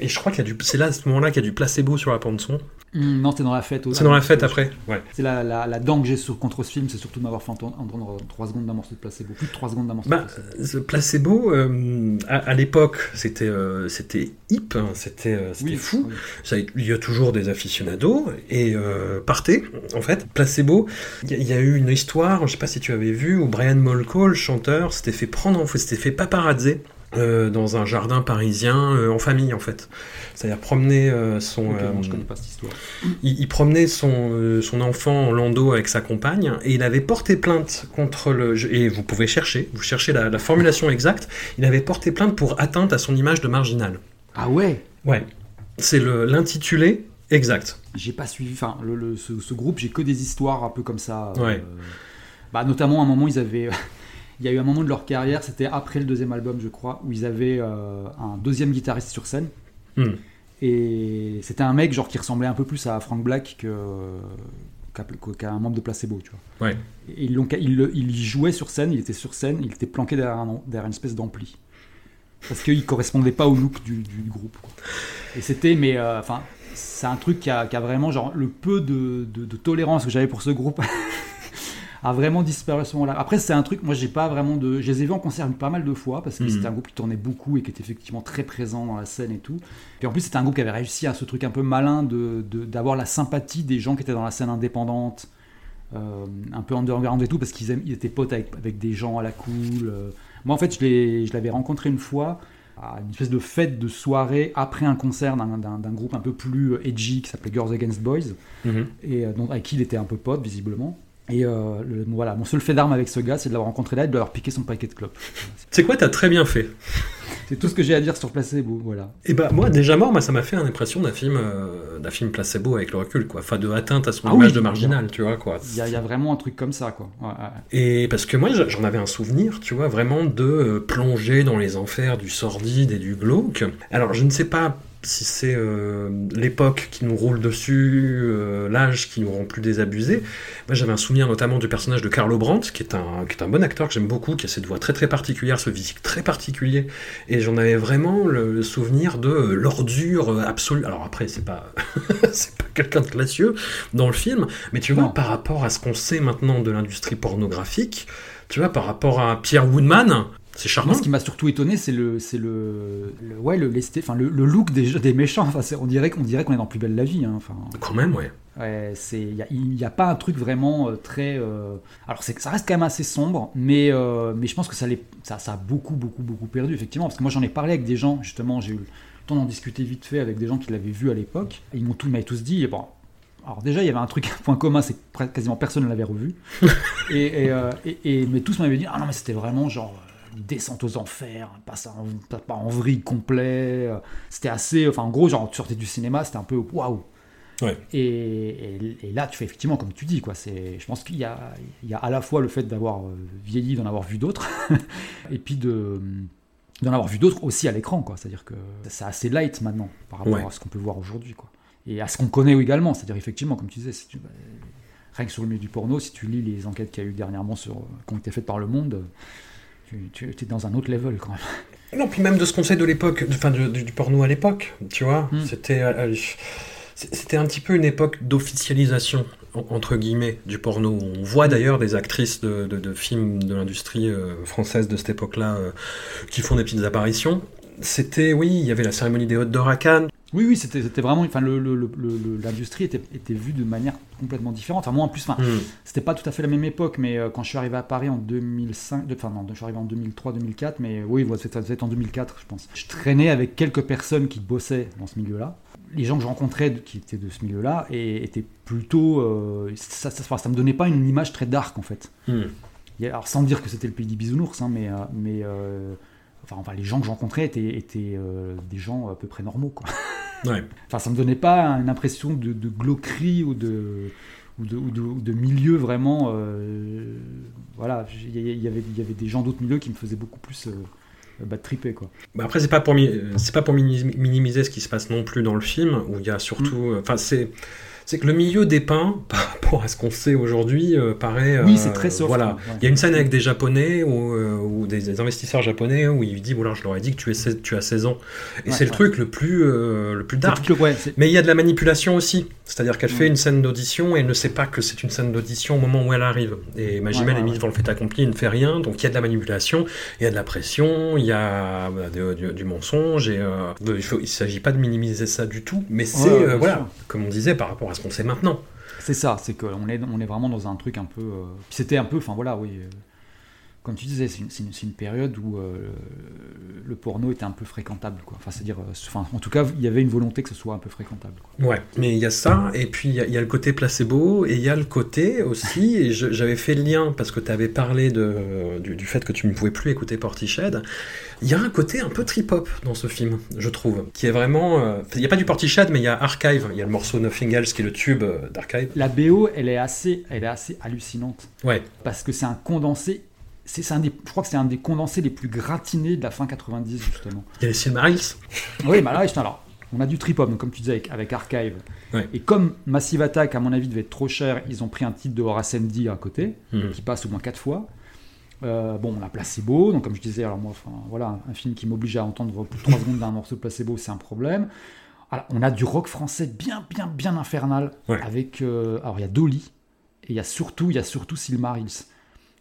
et je crois qu'il y a du, c'est là à ce moment-là qu'il y a du placebo sur la bande son. Hmm, non, c'est dans la fête. C'est dans la fête après. Ouais. C'est la, la, la dent que j'ai sur, contre ce film, c'est surtout de m'avoir fait entendre, entendre 3 secondes d'un morceau de placebo. Plus de 3 secondes d'un morceau Bah, de placebo. ce placebo, euh, à, à l'époque, c'était euh, c'était hip, hein, c'était euh, c'était fou. oui. Ça, il y a toujours des aficionados et euh, partez en fait. Placebo, il y, a- il y a eu une histoire, je sais pas si tu avais vu, où Brian Molko, le chanteur, s'était fait prendre, en fait, s'était fait paparazzer. Euh, dans un jardin parisien euh, en famille en fait c'est-à-dire promener euh, son Ok, euh, non, je connais pas cette histoire. il, il promenait son, euh, son enfant en landau avec sa compagne et il avait porté plainte contre le. Et vous pouvez chercher, vous cherchez la, la formulation exacte. Il avait porté plainte pour atteinte à son image de marginal. Ah ouais? Ouais. C'est le- l'intitulé exact. J'ai pas suivi. Enfin, le, le- ce, ce groupe, j'ai que des histoires un peu comme ça. euh, Ouais. bah, notamment, à un moment, ils avaient. Il y a eu un moment de leur carrière, c'était après le deuxième album, je crois, où ils avaient euh, un deuxième guitariste sur scène. Hmm. Et c'était un mec genre qui ressemblait un peu plus à Frank Black que qu'à un membre de Placebo, tu vois. Ouais. Et ils l'ont- il, le- il y jouait sur scène, il était sur scène, il était planqué derrière, un- derrière une espèce d'ampli. Parce qu'il correspondait pas au look du, du groupe. quoi. Et c'était, mais euh, enfin, c'est un truc qui a, qui a vraiment, genre, le peu de, de- de tolérance que j'avais pour ce groupe a vraiment disparu à ce moment-là. Après, c'est un truc, moi, j'ai pas vraiment de. Je les ai vus en concert pas mal de fois parce que Mhm. c'était un groupe qui tournait beaucoup et qui était effectivement très présent dans la scène et tout. Et en plus, c'était un groupe qui avait réussi à ce truc un peu malin de de- d'avoir la sympathie des gens qui étaient dans la scène indépendante, euh, un peu underground et tout, parce qu'ils ils étaient potes avec, avec des gens à la cool. euh. Moi, en fait, je l'avais rencontré une fois à une espèce de fête de soirée après un concert d'un- groupe un peu plus euh, edgy qui s'appelait Girls Against Boys Mhm. et euh, donc, avec qui il était un peu pote visiblement. Et euh, le- voilà, mon seul fait d'arme avec ce gars, c'est de l'avoir rencontré là et de avoir piqué son paquet de clopes. C'est quoi, t'as très bien fait. C'est tout ce que j'ai à dire sur Placebo, voilà. Et bah moi déjà mort, moi ça m'a fait l'impression d'un film, euh, d'un film placebo avec le recul quoi. Enfin de atteinte à son Ah image oui, de marginal, tu vois quoi. Il y, a- il y a vraiment un truc comme ça, quoi. Ouais, ouais. Et parce que moi, j'en avais un souvenir, tu vois, vraiment de euh, plonger dans les enfers du sordide et du glauque. Alors, je ne sais pas si c'est euh, l'époque qui nous roule dessus, euh, l'âge qui nous rend plus désabusés. Moi, j'avais un souvenir notamment du personnage de Carlo Brandt, qui est un, qui est un bon acteur que j'aime beaucoup, qui a cette voix très très particulière, ce physique très particulier. Et j'en avais vraiment le, souvenir de euh, l'ordure absolue. Alors après, c'est pas, c'est pas quelqu'un de classieux dans le film, mais tu vois, Non. par rapport à ce qu'on sait maintenant de l'industrie pornographique, tu vois, par rapport à Pierre Woodman, c'est charmant. Moi, ce qui m'a surtout étonné, c'est le, c'est le, le- ouais, le, enfin, le, le look des, des méchants. Enfin, on dirait qu'on dirait qu'on est dans Plus belle la vie. hein. Enfin, Quand même, ouais. ouais, c'est, il y a, pas un truc vraiment euh, très. euh, Alors, c'est, que ça reste quand même assez sombre, mais, euh, mais je pense que ça, les, ça, ça a beaucoup, beaucoup, beaucoup perdu effectivement. Parce que moi, j'en ai parlé avec des gens. Justement, j'ai eu le temps d'en discuter vite fait avec des gens qui l'avaient vu à l'époque. Ils m'ont tous, ils m'avaient tous dit, bon. Alors déjà, il y avait un truc, un point commun, c'est que quasiment personne ne l'avait revu. et, et, euh, et- et- mais tous m'avaient dit, ah non, mais c'était vraiment genre une descente aux enfers, en, pas, en vrille complet. euh, C'était assez, enfin en gros, genre tu sortais du cinéma, c'était un peu waouh. Ouais. Et, et- et là, tu fais effectivement comme tu dis, quoi. C'est, je pense qu'il y y a à la fois le fait d'avoir euh, vieilli, d'en avoir vu d'autres, et puis de d'en avoir vu d'autres aussi à l'écran, quoi. C'est-à-dire que c'est assez light maintenant par rapport Ouais. à ce qu'on peut voir aujourd'hui, quoi. Et à ce qu'on connaît également, c'est-à-dire effectivement, comme tu disais, si tu- bah, rien que sur le milieu du porno, si tu lis les enquêtes qu'il y a eu dernièrement sur, qui ont été faites par Le Monde, tu, tu es dans un autre level quand même. Non, puis même de ce qu'on sait de l'époque, enfin du, porno à l'époque, tu vois, Mm. c'était euh, c'était un petit peu une époque d'officialisation en- entre guillemets du porno. On voit d'ailleurs des actrices de, de- de films de l'industrie euh, française de cette époque-là euh, qui font des petites apparitions. C'était, oui, il y avait la cérémonie des Hautes d'Or à Cannes. Oui, oui, c'était vraiment. Enfin, l'industrie était, était vue de manière complètement différente. Enfin, moi en plus, enfin, Mm. c'était pas tout à fait la même époque, mais euh, quand je suis arrivé à Paris en 2005, de- enfin non, je suis arrivé en 2003-2004, mais oui, voilà, c'était en 2004, je pense. Je traînais avec quelques personnes qui bossaient dans ce milieu-là. Les gens que je rencontrais qui étaient de ce milieu-là et étaient plutôt, euh, ça, ça, me donnait pas une image très dark en fait. Mm. A- Alors sans dire que c'était le pays des bisounours, hein, mais, mais euh, enfin, enfin, les gens que je rencontrais étaient, étaient euh, des gens à peu près normaux. Quoi. Ouais. Enfin, ça me donnait pas une impression de, de glauquerie ou de, ou de, ou de, ou de milieu vraiment. euh, voilà, il y, il y avait, y avait des gens d'autres milieux qui me faisaient beaucoup plus euh, bah, triper. Quoi. Bah après, c'est pas pour c'est pas pour minimiser ce qui se passe non plus dans le film, où il y a surtout, Mm. enfin c'est c'est que le milieu dépeint par rapport à ce qu'on sait aujourd'hui euh, paraît. Oui, euh, c'est très soft. Voilà. ouais. Il y a une scène avec des Japonais ou, euh, ou des, des investisseurs japonais où il dit voilà, je leur ai dit que tu, es 16 tu as 16 ans. Et Ouais, c'est le truc le plus, le plus dark. le- Mais il y a de la manipulation aussi. C'est-à-dire qu'elle fait une scène d'audition et elle ne sait pas que c'est une scène d'audition au moment où elle arrive. Et Magimel Ouais, est mise devant le fait accompli, il ne fait rien, donc il y a de la manipulation, il y a de la pression, il y a bah, de- du, du mensonge, et euh, il ne s'agit pas de minimiser ça du tout, mais c'est, euh, voilà, sûr. comme on disait, par rapport à ce qu'on sait maintenant. C'est ça, c'est qu'on est, on est vraiment dans un truc un peu. euh, C'était un peu, enfin voilà, oui. Euh, comme tu disais, c'est une, période où euh, le porno était un peu fréquentable, quoi. Enfin, c'est-à-dire, euh, enfin, en tout cas, il y avait une volonté que ce soit un peu fréquentable. Quoi. Ouais, mais il y a ça, et puis il y, a- il y a le côté placebo, et il y a le côté aussi, et j'avais fait le lien parce que tu avais parlé de, du, du fait que tu ne pouvais plus écouter Portiched. Il y a un côté un peu trip-hop dans ce film, je trouve, qui est vraiment. euh, Il n'y a pas du Portiched, mais il y a Archive, il y a le morceau Nothing Else qui est le tube euh, d'Archive. La BO, elle est assez, elle est assez hallucinante Ouais, parce que c'est un condensé. C'est un des, je crois que c'est un des condensés les plus gratinés de la fin 90 justement. il y a les Silmarils. Oui, bah là, alors, on a du trip-hop, comme tu disais, avec, avec Archive. Ouais. Et comme Massive Attack, à mon avis, devait être trop cher, ils ont pris un titre de Horace Andy à côté, Mhm. qui passe au moins quatre fois. Euh, bon, on a Placebo, donc comme je disais, alors moi, enfin, voilà, un, un film qui m'oblige à entendre plus de 3 secondes d'un morceau de Placebo, c'est un problème. Alors, on a du rock français bien, bien, bien infernal, Ouais. avec, euh, alors il y a Dolly, et il y a surtout, il y a surtout Silmarils,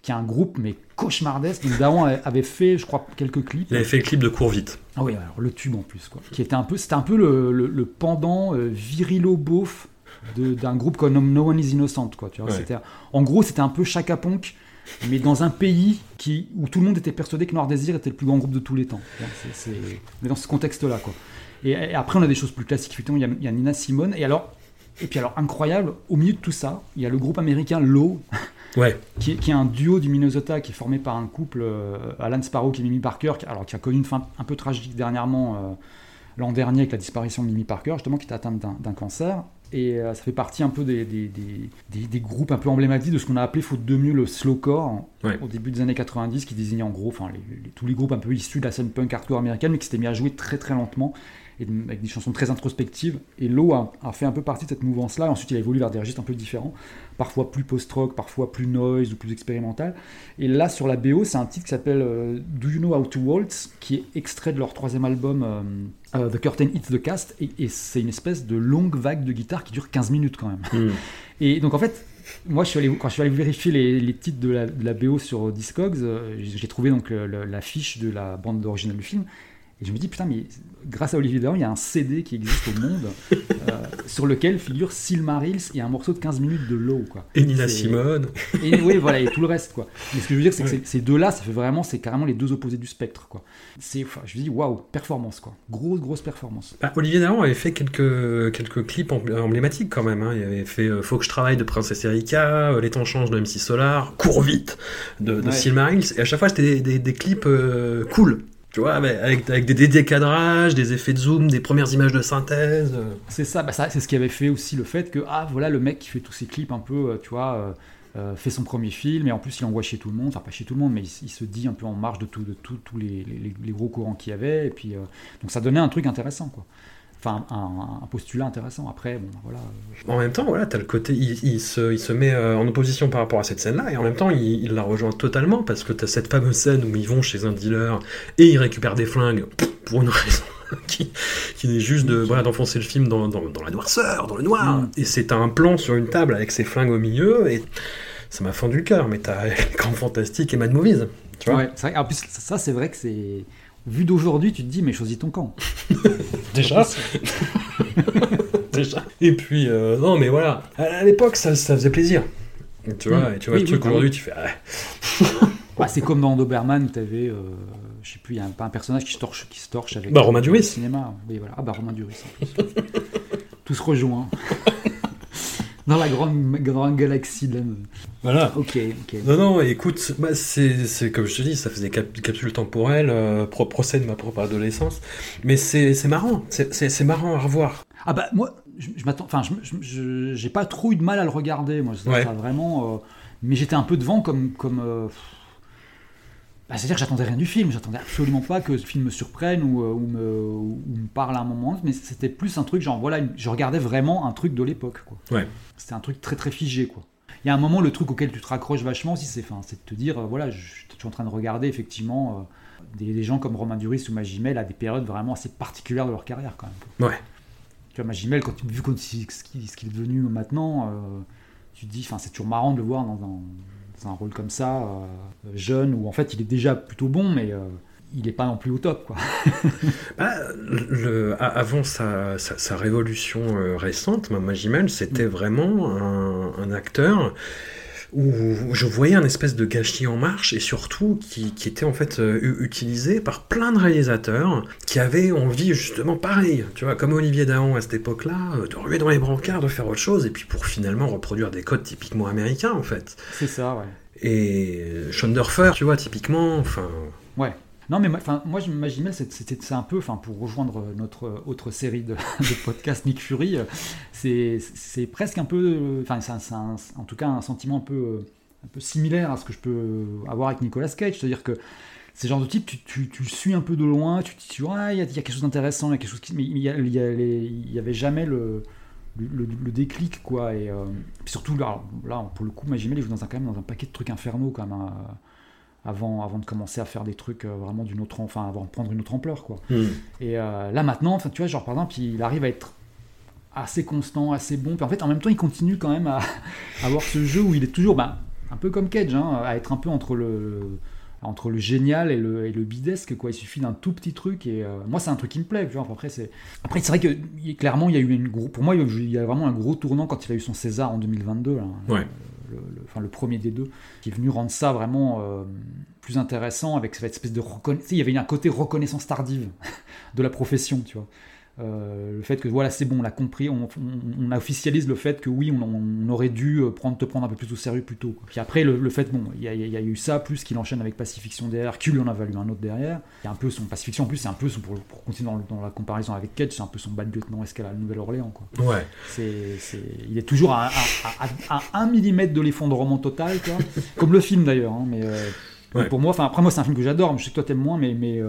qui est un groupe, mais cauchemardesque. Donc Daron avait fait, je crois, quelques clips. Il avait fait le clip de Cours Vite. Ah oui, alors le tube en plus, quoi. Qui était un peu, c'était un peu le, le- le pendant euh, virilo beauf de- d'un groupe comme No One Is Innocent, quoi. Tu vois, Ouais. c'était, en gros, c'était un peu Chaka Ponk, mais dans un pays qui, où tout le monde était persuadé que Noir Désir était le plus grand groupe de tous les temps. Mais dans ce contexte-là, quoi. Et, et après, on a des choses plus classiques. Effectivement, il y a, il y a Nina Simone. Et alors, et puis alors, incroyable, au milieu de tout ça, il y a le groupe américain Low, Ouais, qui est, qui est un duo du Minnesota qui est formé par un couple, euh, Alan Sparrow et Mimi Parker, qui, alors, qui a connu une fin un peu tragique dernièrement, euh, l'an dernier, avec la disparition de Mimi Parker, justement, qui était atteinte d'un cancer. Et euh, ça fait partie un peu des, des, des- des- des groupes un peu emblématiques de ce qu'on a appelé, faute de mieux, le slowcore, Ouais. au début des années 90, qui désignait en gros enfin, les- les- tous les groupes un peu issus de la scène punk hardcore américaine, mais qui s'étaient mis à jouer très très lentement, et avec des chansons très introspectives. Et Lowe a, a fait un peu partie de cette mouvance-là, ensuite il a évolué vers des registres un peu différents, parfois plus post-rock, parfois plus noise ou plus expérimental. Et là, sur la BO, c'est un titre qui s'appelle euh, Do You Know How to Waltz, qui est extrait de leur troisième album euh, euh, The Curtain Hits the Cast, et, et c'est une espèce de longue vague de guitare qui dure 15 minutes quand même. Mhm. Et donc en fait, moi je suis allé, quand je suis allé vérifier les, les titres de la, de la BO sur Discogs, euh, j'ai trouvé donc le- le- la fiche de la bande originale du film. Et je me dis, putain, mais grâce à Olivier Dahan, il y a un CD qui existe au monde euh, sur lequel figure Silmarils et un morceau de 15 minutes de Low. Quoi. et Nina Simone. Et oui, voilà, et tout le reste, quoi. Mais ce que je veux dire, c'est que Ouais. ces- deux-là, ça fait vraiment, c'est carrément les deux opposés du spectre, quoi. C'est, enfin, je me dis, waouh, performance, quoi. Grosse, grosse performance. Bah, Olivier Dahan avait fait quelques, quelques clips em- emblématiques quand même. hein. Il avait fait euh, Faut que je travaille de Princesse Erika, euh, Les temps changent de MC Solar, Cours vite de, de Ouais. Silmarils. Et à chaque fois, c'était des, des- des clips euh, cool. Tu vois, avec, avec, des décadrages, des effets de zoom, des premières images de synthèse. euh. C'est ça, bah ça c'est ce qui avait fait aussi le fait que, ah, voilà, le mec qui fait tous ces clips un peu, euh, tu vois, euh, fait son premier film, et en plus il envoie chez tout le monde, enfin pas chez tout le monde, mais il, se dit un peu en marge de tous de tout, les, les- gros courants qu'il y avait, et puis, donc ça donnait un truc intéressant, quoi. Enfin, un, un postulat intéressant. Après, bon, voilà. euh, En même temps, voilà, t'as le côté, il, il se, il se met euh, en opposition par rapport à cette scène-là, et en même temps, il, il la rejoint totalement parce que t'as cette fameuse scène où ils vont chez un dealer et ils récupèrent des flingues pour une raison qui, qui est juste de voilà d'enfoncer le film dans, dans, dans la noirceur, dans le noir. Mm. Et c'est un plan sur une table avec ces flingues au milieu, et ça m'a fendu le cœur. Mais t'as Camp Fantastique et Mad Movies, tu vois. Ouais, c'est vrai. En plus, ça, c'est vrai que c'est. Vu d'aujourd'hui, tu te dis, mais choisis ton camp. Déjà. Déjà. Et puis, euh, non, mais voilà, à, l'époque, ça, ça faisait plaisir. Tu vois, Mm. et tu vois Oui, le truc bah aujourd'hui, oui. tu fais. ah, Bah, c'est comme dans Doberman où tu avais, je sais plus, il y a un, pas un personnage qui se torche, qui se torche avec Bah, Romain le Duris. cinéma. Oui, voilà. Ah bah Romain Duris. en plus. Tout se rejoint. Dans la grande, grande galaxie de la... Voilà. Ok, ok. Non, non, écoute, bah, c'est comme je te dis, ça faisait cap capsule temporelle, euh, pro procès de ma propre adolescence. Mais c'est marrant, c'est marrant à revoir. Ah bah moi, je, je m'attends, enfin, je- j'ai pas trop eu de mal à le regarder, moi. Ça, Ouais. ça vraiment, euh, mais j'étais un peu devant comme, comme. euh, bah, c'est-à-dire que j'attendais rien du film, j'attendais absolument pas que ce film me surprenne ou, euh, ou me, ou me parle à un moment, mais c'était plus un truc genre voilà, je regardais vraiment un truc de l'époque, quoi. Ouais. C'était un truc très très figé, quoi. Il y a un moment, le truc auquel tu te raccroches vachement aussi, c'est, de te dire, euh, voilà, je, je suis en train de regarder effectivement euh, des, des gens comme Romain Duris ou Magimel à des périodes vraiment assez particulières de leur carrière, quand même. Ouais. tu vois, Magimel, quand, vu quand, ce qu'il est devenu maintenant, tu te dis, enfin, c'est toujours marrant de le voir dans un, dans un rôle comme ça, jeune, où en fait il est déjà plutôt bon, mais il n'est pas non plus au top. Quoi. bah, le, avant sa, sa, révolution euh, récente, Magimel, c'était mm. vraiment un, acteur où je voyais un espèce de gâchis en marche et surtout qui, qui était en fait euh, utilisé par plein de réalisateurs qui avaient envie justement pareil, tu vois, comme Olivier Dahan à cette époque-là, euh, de ruer dans les brancards, de faire autre chose et puis pour finalement reproduire des codes typiquement américains en fait. C'est ça, ouais. Et Schonderfer, tu vois, typiquement, enfin. Ouais. Non, mais enfin, moi, je m'imaginais, c'était un peu, pour rejoindre notre autre série de, de podcasts Nick Fury, c'est presque un peu, enfin, c'est en tout cas un sentiment un peu, un peu similaire à ce que je peux avoir avec Nicolas Cage, c'est-à-dire que c'est genre de type, tu, tu, tu, suis un peu de loin, tu te dis, il y, a quelque chose d'intéressant, il y mais il y, avait jamais le, déclic, quoi, et euh, surtout là, pour le coup, Magimel, il joue dans un, quand même dans un paquet de trucs infernaux, quand même. Hein avant, avant de commencer à faire des trucs euh, vraiment d'une autre, enfin, avant de prendre une autre ampleur, quoi. Hmm. Et euh, là maintenant, enfin, tu vois, genre par exemple, il arrive à être assez constant, assez bon. Puis en fait, en même temps, il continue quand même à, avoir ce jeu où il est toujours, bah, un peu comme Cage, hein, à être un peu entre le, entre le génial et le, et le bidesque quoi il suffit d'un tout petit truc et euh, moi c'est un truc qui me plaît après c'est après c'est vrai que clairement il y a eu une gros pour moi il y a vraiment un gros tournant quand il a eu son César en 2022 ouais le, enfin, le premier des deux, qui est venu rendre ça vraiment euh, plus intéressant avec cette espèce de reconnaissance. Il y avait un côté reconnaissance tardive de la profession, tu vois. Euh, le fait que voilà c'est bon on l'a compris on, officialise le fait que oui on, aurait dû euh, prendre te prendre un peu plus au sérieux plus tôt puis après le, fait bon il y, a eu ça plus qu'il enchaîne avec Pacifiction derrière Hercule en a valu un autre derrière. Il y a un peu son Pacifiction en plus c'est un peu son pour, continuer dans, la comparaison avec Cage c'est un peu son bad lieutenant est-ce qu'elle a Nouvelle-Orléans quoi. Ouais. C'est, il est toujours à, à, 1 mm de l'effondrement total quoi. Comme le film d'ailleurs hein, mais, euh, pour moi enfin après moi c'est un film que j'adore je sais que toi t'aimes moins mais mais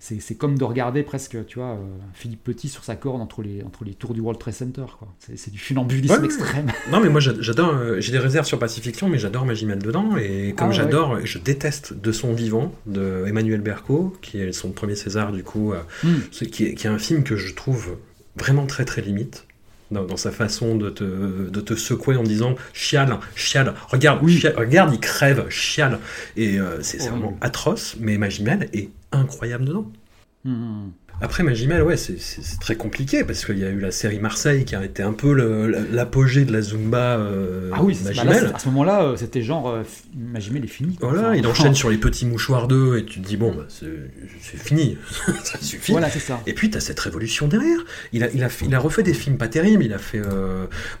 c'est comme de regarder presque, tu vois, euh, Philippe Petit sur sa corde entre les, entre les tours du World Trade Center. C'est du funambulisme extrême. Non, mais moi j'adore, euh, j'ai des réserves sur Pacifiction, mais j'adore Magimel dedans. Et comme ah, j'adore, je déteste De son vivant de Emmanuel Berco, qui est son premier César du coup, euh, hmm. qui, est, qui, est, un film que je trouve vraiment très très limite. Dans, sa façon de te, de te, secouer en disant chiale, chiale, regarde, regarde, il crève, chiale. Et c'est vraiment atroce, mais Magimel est incroyable dedans. Hmm. Après Magimel, ouais, c'est très compliqué parce qu'il y a eu la série Marseille qui a été un peu l'apogée de la Zumba. Euh, ah oui, Magimel. à ce moment-là, euh, c'était genre euh, Magimel est fini. Voilà, il enchaîne sur les petits mouchoirs d'eux et tu te dis bon, bah, c'est fini, ça suffit. Voilà, c'est ça. Et puis tu as cette révolution derrière. Il a, il, a, il a refait des films pas terribles. Il a fait.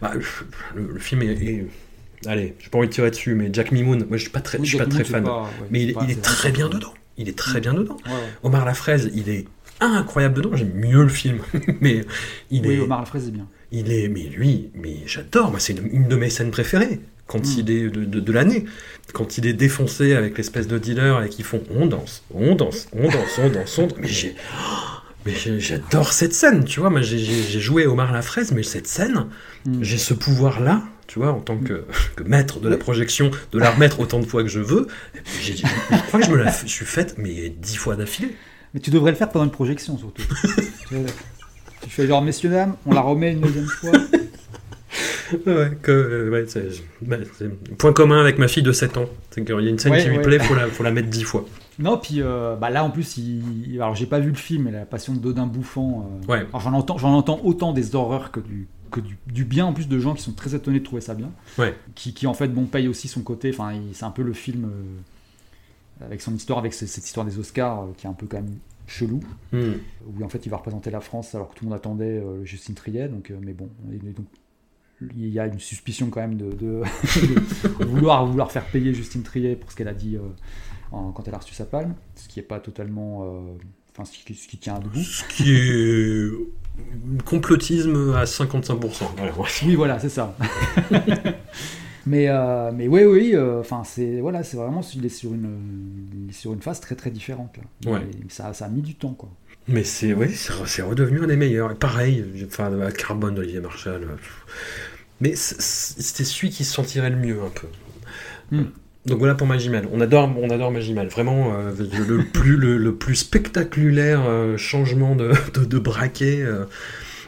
Bah, le, film est, Allez, j'ai pas envie de tirer dessus, mais Jack Mimoun, moi je suis pas très, je suis pas très fan. mais il, il est très bien dedans il est très bien dedans. Omar la fraise, il est incroyable dedans. J'aime mieux le film, mais il oui, est. Omar la fraise est bien. Il est, mais lui, mais j'adore. Moi, c'est une, de mes scènes préférées quand hmm. il est de, l'année, quand il est défoncé avec l'espèce de dealer et qu'ils font on danse, on danse, on danse, on danse, on danse. Mais j'ai, mais j'adore cette scène, tu vois. Moi, j'ai joué Omar la fraise, mais cette scène, hmm. j'ai ce pouvoir-là tu vois, en tant que, maître de la projection, de la remettre autant de fois que je veux. je crois que je me la suis faite, mais dix fois d'affilée. Mais tu devrais le faire pendant une projection, surtout. tu fais genre, messieurs, dames, on la remet une deuxième fois. ouais, que, bah, c'est, point commun avec ma fille de 7 ans. C'est qu'il y a une scène qui lui plaît, il faut la, faut la mettre dix fois. Non, puis euh, bah là en plus, il... alors j'ai pas vu le film, mais la passion de Dodin bouffant. Euh, ouais. j'en entends, j'en entends autant des horreurs que du que du, bien en plus de gens qui sont très étonnés de trouver ça bien. Qui, qui, en fait bon paye aussi son côté. Enfin, c'est un peu le film euh, avec son histoire, avec cette, histoire des Oscars euh, qui est un peu quand même chelou. Hmm. Où en fait il va représenter la France alors que tout le monde attendait euh, Justine Triet. Donc, mais bon, donc, il y a une suspicion quand même de, vouloir, vouloir faire payer Justine Triet pour ce qu'elle a dit quand elle a reçu sa palme, ce qui est pas totalement. Enfin, ce qui, ce qui tient debout. Ce qui est complotisme à 55%. Oui, voilà, c'est ça. mais, euh, mais oui, oui, euh, enfin, c'est voilà, c'est vraiment il est sur une, sur une phase très très différente. Ouais. ça, ça a mis du temps, quoi. Mais c'est oui, c'est redevenu un des meilleurs. pareil, enfin, Carbone d'Olivier Marshall. Mais c'était celui qui se sentirait le mieux un peu. Hmm. Donc voilà pour Magimel. On adore, on adore Magimel. Vraiment euh, le, plus, le, plus spectaculaire euh, changement de, de, braquet. Euh.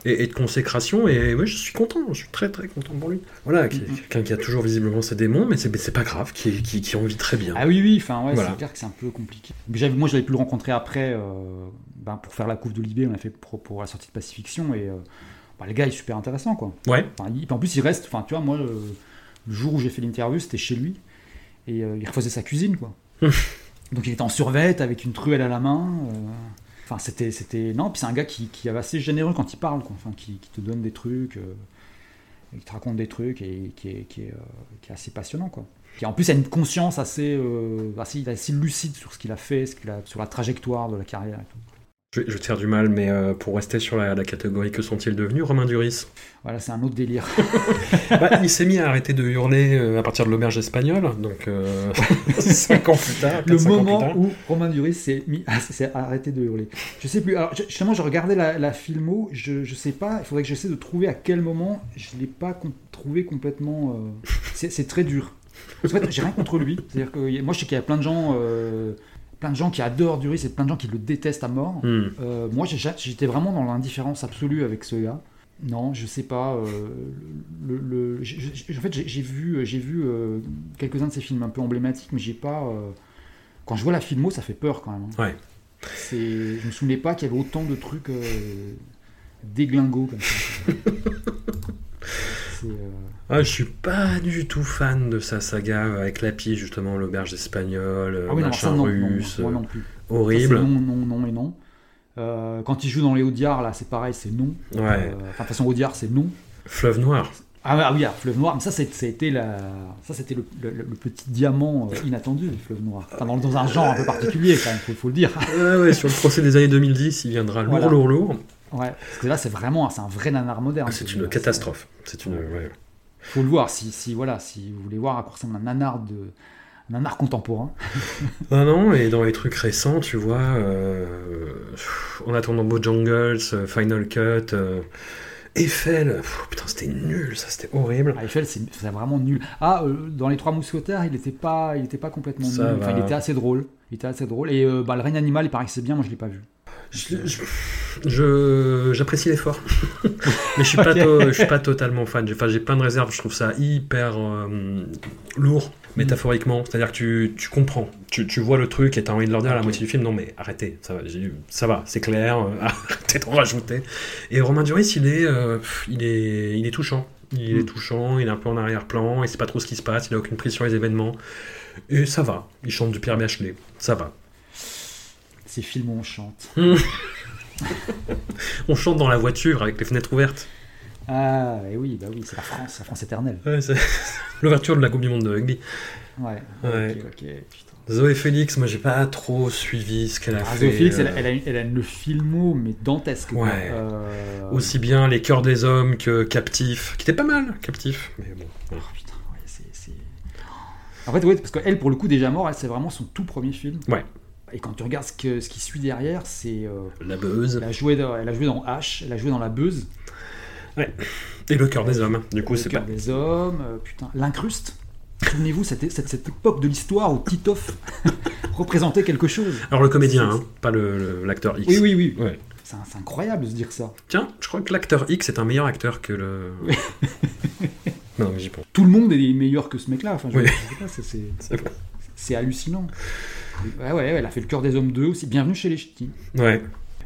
et, de consécration. Et moi, je suis content, je suis très très content pour lui. Voilà, quelqu'un qui a toujours visiblement ses démons, mais c'est pas grave, qui, qui, qui en vit très bien. Ah oui, oui, enfin, ouais, c'est clair que c'est un peu compliqué. Moi, j'avais pu le rencontrer après, ben, pour faire la couve de Libé, on a fait pour, la sortie de Pacifiction, et bah, le gars est super intéressant, quoi. Ouais. en plus, il reste, enfin, tu vois, moi, le, jour où j'ai fait l'interview, c'était chez lui, et euh, il refaisait sa cuisine, quoi. Donc il était en survette avec une truelle à la main. Enfin, c'était, c'était. Non, puis c'est un gars qui, qui, est assez généreux quand il parle, quoi. Enfin, qui, qui, te donne des trucs, euh, qui te raconte des trucs et qui est, qui est, euh, qui est assez passionnant, quoi. Qui en plus a une conscience assez, euh, assez, assez lucide sur ce qu'il a fait, ce qu'il a, sur la trajectoire de la carrière et tout. Je, vais te faire du mal, mais euh, pour rester sur la, catégorie que sont-ils devenus, Romain Duris? Voilà, c'est un autre délire. bah, il s'est mis à arrêter de hurler euh, à partir de l'auberge espagnole, donc euh, 5 ans plus tard. Le moment où Romain Duris s'est mis à, arrêté de hurler. Je sais plus. Alors, justement, je regardais la, filmo, je, je sais pas, il faudrait que j'essaie de trouver à quel moment je l'ai pas trouvé complètement. Euh, c'est très dur. En fait, j'ai rien contre lui. C'est-à-dire que moi, je sais qu'il y a plein de gens plein de gens qui adorent Duris et plein de gens qui le détestent à mort. Hmm. Euh, moi, j'étais vraiment dans l'indifférence absolue avec ce gars. Non, je sais pas. Euh, le, en fait, j'ai vu, j'ai vu euh, quelques-uns de ses films un peu emblématiques, mais j'ai pas. quand je vois la filmo, ça fait peur quand même. Hein. Ouais. Je me souvenais pas qu'il y avait autant de trucs déglingos comme ça. Ah, je suis pas du tout fan de sa saga avec Lapi, justement, l'auberge espagnole, ah machin russe. moi non plus. Horrible. non, non, non et non. Euh, quand il joue dans les Audiards, là, c'est pareil, c'est non. Ouais. Euh, enfin, de toute façon, Audiard, c'est non. Fleuve Noir. Ah, ah oui, Fleuve Noir, mais ça, c'était la... ça, c'était le, petit diamant euh, inattendu, le Fleuve Noir. Enfin, dans, un genre un peu particulier, quand même, faut, faut le dire. ouais, ouais, sur le procès des années 2010, il viendra lourd, lourd, lourd. Ouais, parce que là, c'est vraiment, c'est un vrai nanar moderne. Ah, c'est une catastrophe. C'est une. Ouais faut le voir si, si, voilà, si vous voulez voir à quoi ressemble un nanar, de, un nanar contemporain. non, non, et dans les trucs récents, tu vois, euh, en attendant Bojangles, euh, Final Cut. Euh, Eiffel, putain, c'était nul, ça, c'était horrible. Ah, Eiffel, c'est vraiment nul. Ah, euh, dans les Trois Mousquetaires, il n'était pas, il était pas complètement nul. Enfin, il était assez drôle. Il était assez drôle. Et bah, le règne animal, il paraît que c'est bien, moi je l'ai pas vu. Je, j'apprécie l'effort, mais je suis pas, je suis pas totalement fan. J'ai, enfin, j'ai plein de réserves. Je trouve ça hyper euh, lourd métaphoriquement. C'est-à-dire que tu, tu comprends, tu, tu, vois le truc et t'as envie de leur dire à la moitié du film non mais arrêtez, ça va, ça va, c'est clair, euh, arrêtez d'en rajouter. Et Romain Duris, il est, euh, il est, il est touchant. Il est mm. touchant, il est un peu en arrière-plan, il sait pas trop ce qui se passe, il a aucune prise sur les événements. Et ça va, il chante du Pierre Bachelet, ça va. Ces films où on chante. on chante dans la voiture avec les fenêtres ouvertes. Ah, et oui, bah oui, c'est la France, la France éternelle. L'ouverture de la Coupe du Monde de rugby. Ouais, ouais. ok, putain. Zoé Félix, moi j'ai pas trop suivi ce qu'elle a ah, fait. Zoé Félix, elle, a, euh. elle, a, le filmo, mais dantesque. Ouais. Euh, Aussi bien Les Cœurs des Hommes que Captif, qui était pas mal, Captif. Mais bon. Oh, putain, ouais, c'est. En fait, ouais, parce qu'elle, pour le coup, déjà mort, c'est vraiment son tout premier film. Ouais. Et quand tu regardes ce, que, ce qui suit derrière, c'est. Euh, la buzz. Elle a, joué dans, elle a joué dans H, elle a joué dans La Buzz. Ouais. Et Le cœur des hommes. Du coup, c'est pas. Le cœur des hommes, euh, putain. L'incruste. Souvenez-vous, cette, cette, cette, époque de l'histoire où Titoff représentait quelque chose. Alors, le comédien, hein, pas l'acteur X. Oui, oui, oui. Ouais. C'est incroyable de se dire ça. Tiens, je crois que l'acteur X est un meilleur acteur que le. non, mais j'y pense. Tout le monde est meilleur que ce mec-là. Enfin, je, oui. sais pas, c'est hallucinant. Ouais, ouais, elle a fait le cœur des hommes 2 aussi. Bienvenue chez les ch'tis. Ouais.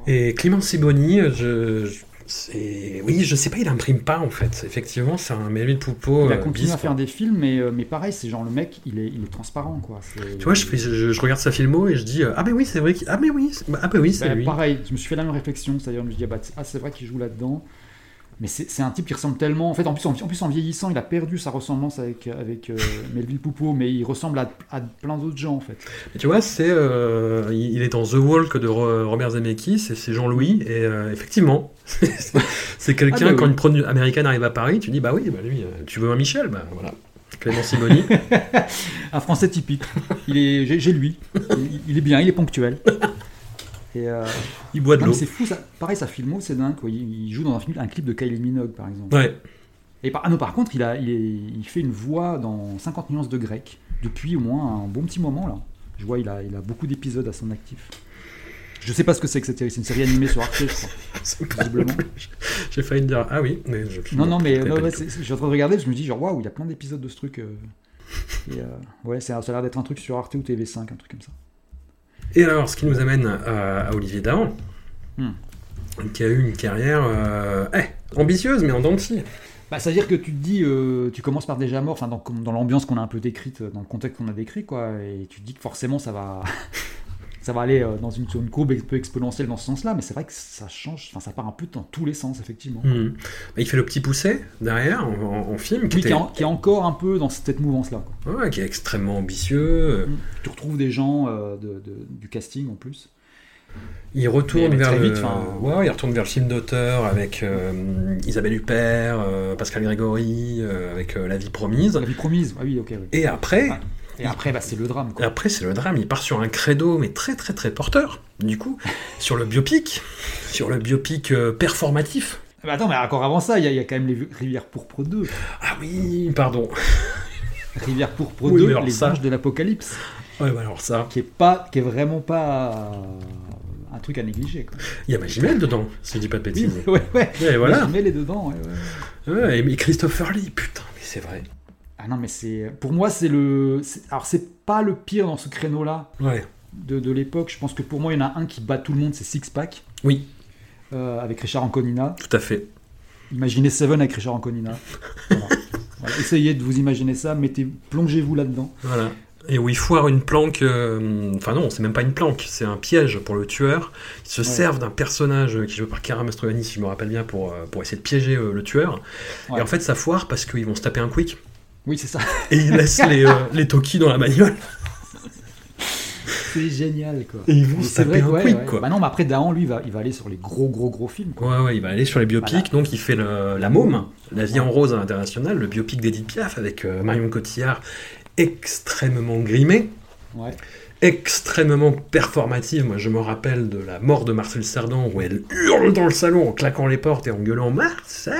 Et Clément Siboni, je, oui, je sais pas, il imprime pas en fait. Effectivement, c'est un Melville Poupeau. Il a euh, continué à faire des films, mais, euh, mais pareil, c'est genre le mec, il est, il est transparent quoi. Tu vois, je, je, regarde sa filmo et je dis euh, ah mais oui, c'est vrai, ah mais oui, ah mais oui, c'est bah, lui. Pareil, je me suis fait la même réflexion, c'est-à-dire je me dis ah, bah, ah c'est vrai qu'il joue là-dedans. Mais c'est un type qui ressemble tellement. En fait, en plus, en, plus, en vieillissant, il a perdu sa ressemblance avec, avec euh, Melville Poupeau, mais il ressemble à, à plein d'autres gens, en fait. Mais tu vois, c'est euh, il est dans The Walk de Robert Zemeckis, c'est Jean-Louis, et euh, effectivement, c'est quelqu'un, ah bah quand une production américaine arrive à Paris, tu dis, bah oui, bah lui, tu veux un Michel Bah voilà. Clément Simoni. un français typique. Il est, j'ai lui. il est bien, il est ponctuel. Euh, il boit de l'eau. C'est fou, ça. pareil, sa filmo, c'est dingue. Il, joue dans un, film, un clip de Kylie Minogue, par exemple. Ouais. Et par, ah non, par contre, il, a, il, fait une voix dans 50 nuances de grec depuis au moins un bon petit moment là. Je vois, il a, il a beaucoup d'épisodes à son actif. Je sais pas ce que c'est que cette série. C'est une série animée sur Arte, je crois. Visiblement. J'ai failli dire, ah oui, mais je. Non, non, mais je non, ouais, suis en train de regarder, je me dis genre waouh, il y a plein d'épisodes de ce truc. euh, et, euh, ouais, ça a l'air d'être un truc sur Arte ou TV5, un truc comme ça. Et alors, ce qui nous amène à, à Olivier Dahan, Hmm. qui a eu une carrière euh, eh, ambitieuse, mais en dents de scie. Bah, c'est-à-dire que tu te dis, euh, tu commences par déjà mort, enfin dans, l'ambiance qu'on a un peu décrite, dans le contexte qu'on a décrit, quoi, et tu te dis que forcément ça va, ça va aller euh, dans une, sur une courbe un peu exponentielle dans ce sens-là, mais c'est vrai que ça change, enfin ça part un peu dans tous les sens effectivement. Hmm. Bah, il fait le petit pousset derrière en, en- en film, qui, Oui, qui, était- est en- qui est encore un peu dans cette mouvance-là. ouais, qui est extrêmement ambitieux. Tu retrouves des gens euh, de- de- du casting en plus. Il retourne vers le... vite, ouais, il retourne vers le film d'auteur avec euh, Isabelle Huppert, euh, Pascal Grégory, euh, avec euh, La vie promise. La vie promise, ah oui, ok. oui. Et après, Ouais. Et après, bah, c'est le drame. Et Quoi. après, c'est le drame. Il part sur un credo, mais très très très porteur, du coup, sur le biopic, sur le biopic euh, performatif. Ah bah attends, mais encore avant ça, il y, a- il y a quand même les Rivières Pourpre 2. Ah oui, pardon. Rivières Pourpre Oui, 2, mais alors les ça- de l'apocalypse. Ouais, bah alors ça. Qui est, pas, qui est vraiment pas euh, un truc à négliger. Quoi. Il y a Magimel dedans, si je dis pas de Oui, bêtises. ouais, ouais. Et voilà. Mais les dedans, ouais, ouais. Ouais, et Christopher Lee, putain, mais c'est vrai. Ah non, mais c'est. Pour moi, c'est le. Alors, c'est pas le pire dans ce créneau-là Ouais. de, de l'époque. Je pense que pour moi, il y en a un qui bat tout le monde, c'est Six Pack. Oui, euh, avec Richard Anconina. tout à fait. Imaginez Seven avec Richard Anconina. Voilà. Voilà. Essayez de vous imaginer ça, mettez, plongez-vous là-dedans. Voilà. Et où il foire une planque. euh, Enfin, non, c'est même pas une planque, c'est un piège pour le tueur. Ils se Ouais. servent d'un personnage qui est joué par Cara Mastroianni, si je me rappelle bien, pour, euh, pour essayer de piéger le tueur. Ouais. Et en fait, ça foire parce qu'ils vont se taper un quick. Oui, c'est ça. Et ils laissent les, euh, les Toki dans la bagnole. C'est génial, quoi. Et ils vont se taper vrai, un ouais, quick, ouais. quoi. Bah non, mais après, Dahan, lui, il va, il va aller sur les gros, gros, gros films. Quoi. Ouais, ouais, il va aller sur les biopics. Voilà. Donc, il fait le- La Môme, La vie en rose à l'international, le biopic d'Edith Piaf avec euh, Marion Cotillard, extrêmement grimé, Ouais. extrêmement performative. Moi, je me rappelle de la mort de Marcel Cerdan où elle hurle dans le salon en claquant les portes et en gueulant Marcel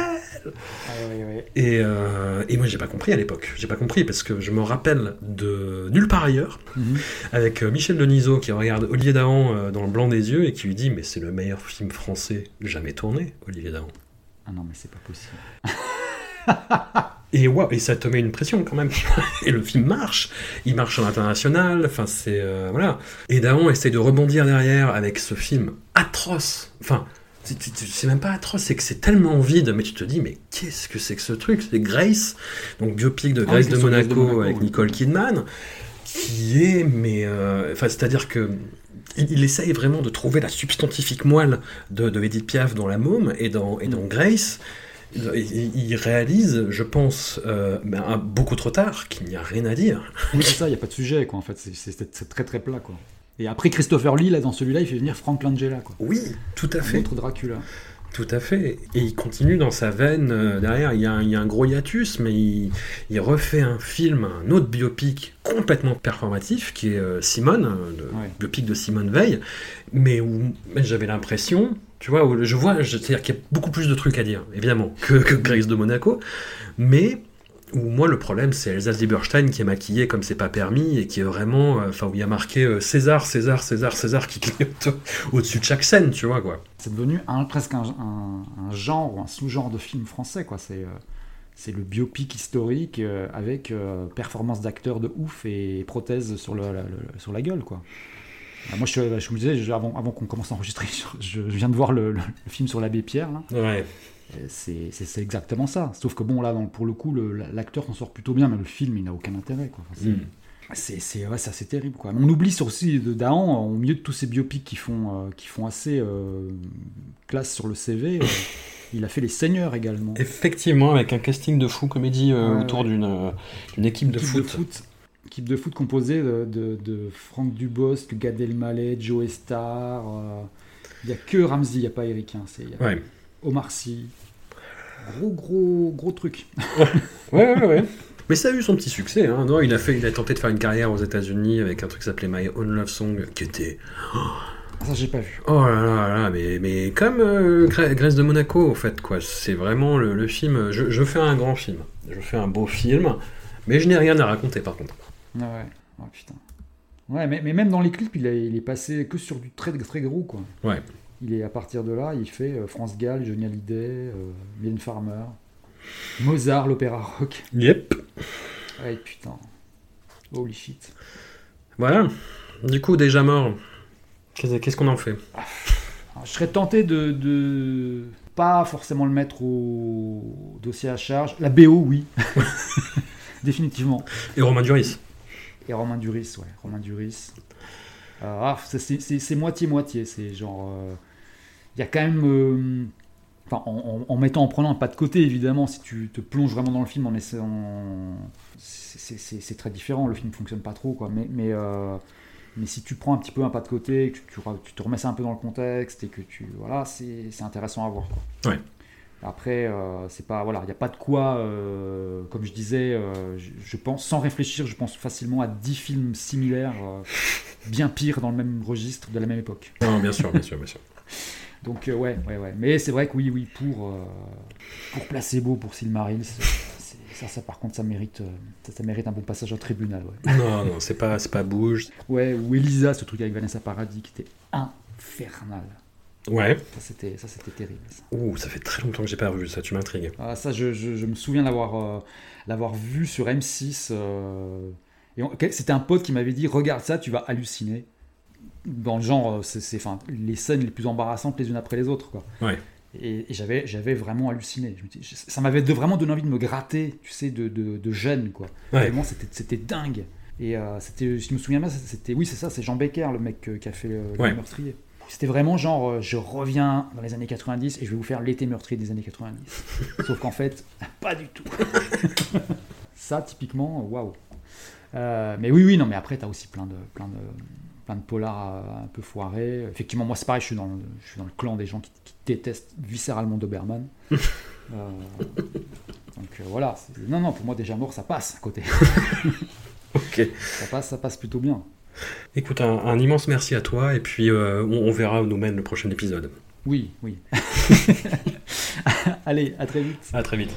Ouais. et, euh, et moi, j'ai pas compris à l'époque. J'ai pas compris parce que je me rappelle de Nulle part ailleurs Mhm. avec euh, Michel Denisot qui regarde Olivier Dahan euh, dans le blanc des yeux et qui lui dit Mais c'est le meilleur film français jamais tourné, Olivier Dahan. Ah non, mais c'est pas possible. Et, ouais, et ça te met une pression quand même. et le film marche. Il marche à l'international. Enfin, c'est. euh, voilà. Et Dahan essaye de rebondir derrière avec ce film atroce. Enfin. C'est- même pas atroce, c'est que c'est tellement vide, mais tu te dis, mais qu'est-ce que c'est que ce truc? C'est Grace, donc biopic de Ah Grace de, Monaco de Monaco, avec. Nicole Kidman, qui est, mais. euh, Enfin, c'est-à-dire que. Il, il essaye vraiment de trouver la substantifique moelle de, de Edith Piaf dans La Môme et dans, et dans Mm. Grace. Il, il réalise, je pense, euh, ben, beaucoup trop tard, qu'il n'y a rien à dire. Oui, c'est ça, il n'y a pas de sujet, quoi, en fait. C'est très, très plat, quoi. Et après, Christopher Lee, là, dans celui-là, il fait venir Frank Langella, quoi. Oui, tout à fait. autre Dracula. Tout à fait. Et il continue dans sa veine euh, derrière. Il y, a un, il y a un gros hiatus, mais il, il refait un film, un autre biopic complètement performatif, qui est euh, Simone, euh, le Ouais. biopic de Simone Veil, mais où j'avais l'impression, tu vois, où je vois, c'est-à-dire qu'il y a beaucoup plus de trucs à dire, évidemment, que, que Grace de Monaco, mais où moi le problème c'est Elsa Lieberstein qui est maquillée comme c'est pas permis et qui est vraiment, euh, enfin où il y a marqué euh, César, César, César, César qui clignote au-dessus de chaque scène, tu vois quoi. C'est devenu un, presque un, un- un genre ou un sous-genre de film français, quoi. C'est euh, c'est le biopic historique avec performance d'acteur de ouf et prothèse sur, le, la, le- sur la gueule, quoi. Ah, moi, je, je vous disais, je- avant, avant qu'on commence à enregistrer, je, je viens de voir le film sur l'abbé Pierre, là. Ouais. Et C'est exactement ça. Sauf que bon, là, dans- pour le coup, l'acteur s'en sort plutôt bien, mais le film, il n'a aucun intérêt. Quoi. Enfin, c'est- Mm. c'est c'est ouais, terrible. Quoi. On oublie aussi de Dahan, au milieu de tous ces biopics qui font, euh, qui font assez euh, classe sur le CV, euh, il a fait Les Seigneurs également. Effectivement, avec un casting de fou comédie euh, Ouais, autour ouais. d'une euh, équipe de foot. Équipe de foot composée de, de, de Franck Dubosc, Gad Elmaleh, Joe Star. euh, Il n'y a que Ramsey, il n'y a pas Eric. Hein, y a. Omar Sy. Gros, gros, gros truc. Ouais, ouais, ouais. Mais ça a eu son petit succès. Hein. Non, il a fait, il a tenté de faire une carrière aux États-Unis avec un truc qui s'appelait My Own Love Song, qui était Ça, j'ai pas vu. oh là là là, mais mais comme euh, Grèce de Monaco, en fait, quoi. C'est vraiment le, le film. Je, je fais un grand film. Je fais un beau film, mais je n'ai rien à raconter, par contre. Ah ouais. Oh putain. Ouais, mais, mais même dans les clips, il, a- il est passé que sur du très, très gros, quoi. Ouais. Il est à partir de là, il fait euh, France Gall, Johnny Hallyday, euh, Mylène Farmer, Mozart, l'opéra rock. Yep. Ouais, putain. Holy shit. Voilà. Du coup, déjà mort. Qu'est-ce qu'on en fait? Alors, je serais tenté de, de pas forcément le mettre au dossier à charge. La BO, oui. Définitivement. Et Romain Duris. Et Romain Duris, ouais. Romain Duris. Ah, c'est- moitié-moitié. C'est genre. euh, Il y a quand même. euh, en, mettant, en prenant un pas de côté, évidemment, si tu te plonges vraiment dans le film en essayant. c'est- très différent, le film fonctionne pas trop, quoi. Mais, euh, mais si tu prends un petit peu un pas de côté, que tu, tu, te remets ça un peu dans le contexte et que tu. Voilà, c'est c'est intéressant à voir, quoi. Ouais. Après, euh, c'est pas voilà, il n'y a pas de quoi, euh, comme je disais, euh, je, je pense sans réfléchir, je pense facilement à 10 films similaires, bien pires dans le même registre de la même époque. Non, bien sûr, bien sûr, bien sûr. Donc ouais, ouais, ouais. Mais c'est vrai que oui, oui, pour pour Placebo, pour Silmaril, ça, ça par contre, ça mérite, ça, ça mérite un bon passage au tribunal. Ouais. Non, non, c'est pas, c'est pas bouge. ouais, ou Elisa, ce truc avec Vanessa Paradis qui était infernal. Ouais. Ça c'était, ça c'était terrible. ça. Ouh, ça fait très longtemps que j'ai pas revu ça, tu m'intrigues. Ah, ça, je, je- je me souviens l'avoir euh, l'avoir vu sur M6. euh, et on- quel- c'était un pote qui m'avait dit Regarde ça, tu vas halluciner. Dans le genre, euh, c'est c'est- enfin, les scènes les plus embarrassantes les unes après les autres. Quoi. Ouais. Et, et j'avais j'avais vraiment halluciné. Je me dis- je- ça m'avait de- vraiment donné envie de me gratter, tu sais, de, de, de jeune. Quoi. Ouais. Vraiment, c'était c'était dingue. Et euh, c'était, si je me souviens bien, c'était, oui, c'est ça, c'est Jean Becker, le mec qui a fait le, meurtrier. C'était vraiment genre, euh, je reviens dans les années 90 et je vais vous faire l'été meurtrier des années 90. Sauf qu'en fait, pas du tout. ça, typiquement, euh, waouh. Euh, mais oui, oui, non, mais après, t'as aussi plein de, plein de, plein de polars un peu foirés. Effectivement, moi, c'est pareil, je suis dans le, je suis dans le clan des gens qui, qui détestent viscéralement Doberman. Euh, donc euh, voilà. Non, non, pour moi, déjà mort, ça passe à côté. Ok. Ça passe, ça passe plutôt bien. Écoute, un, un immense merci à toi, et puis euh, on, on verra où nous mène le prochain épisode. Oui, oui. Allez, à très vite. À très vite.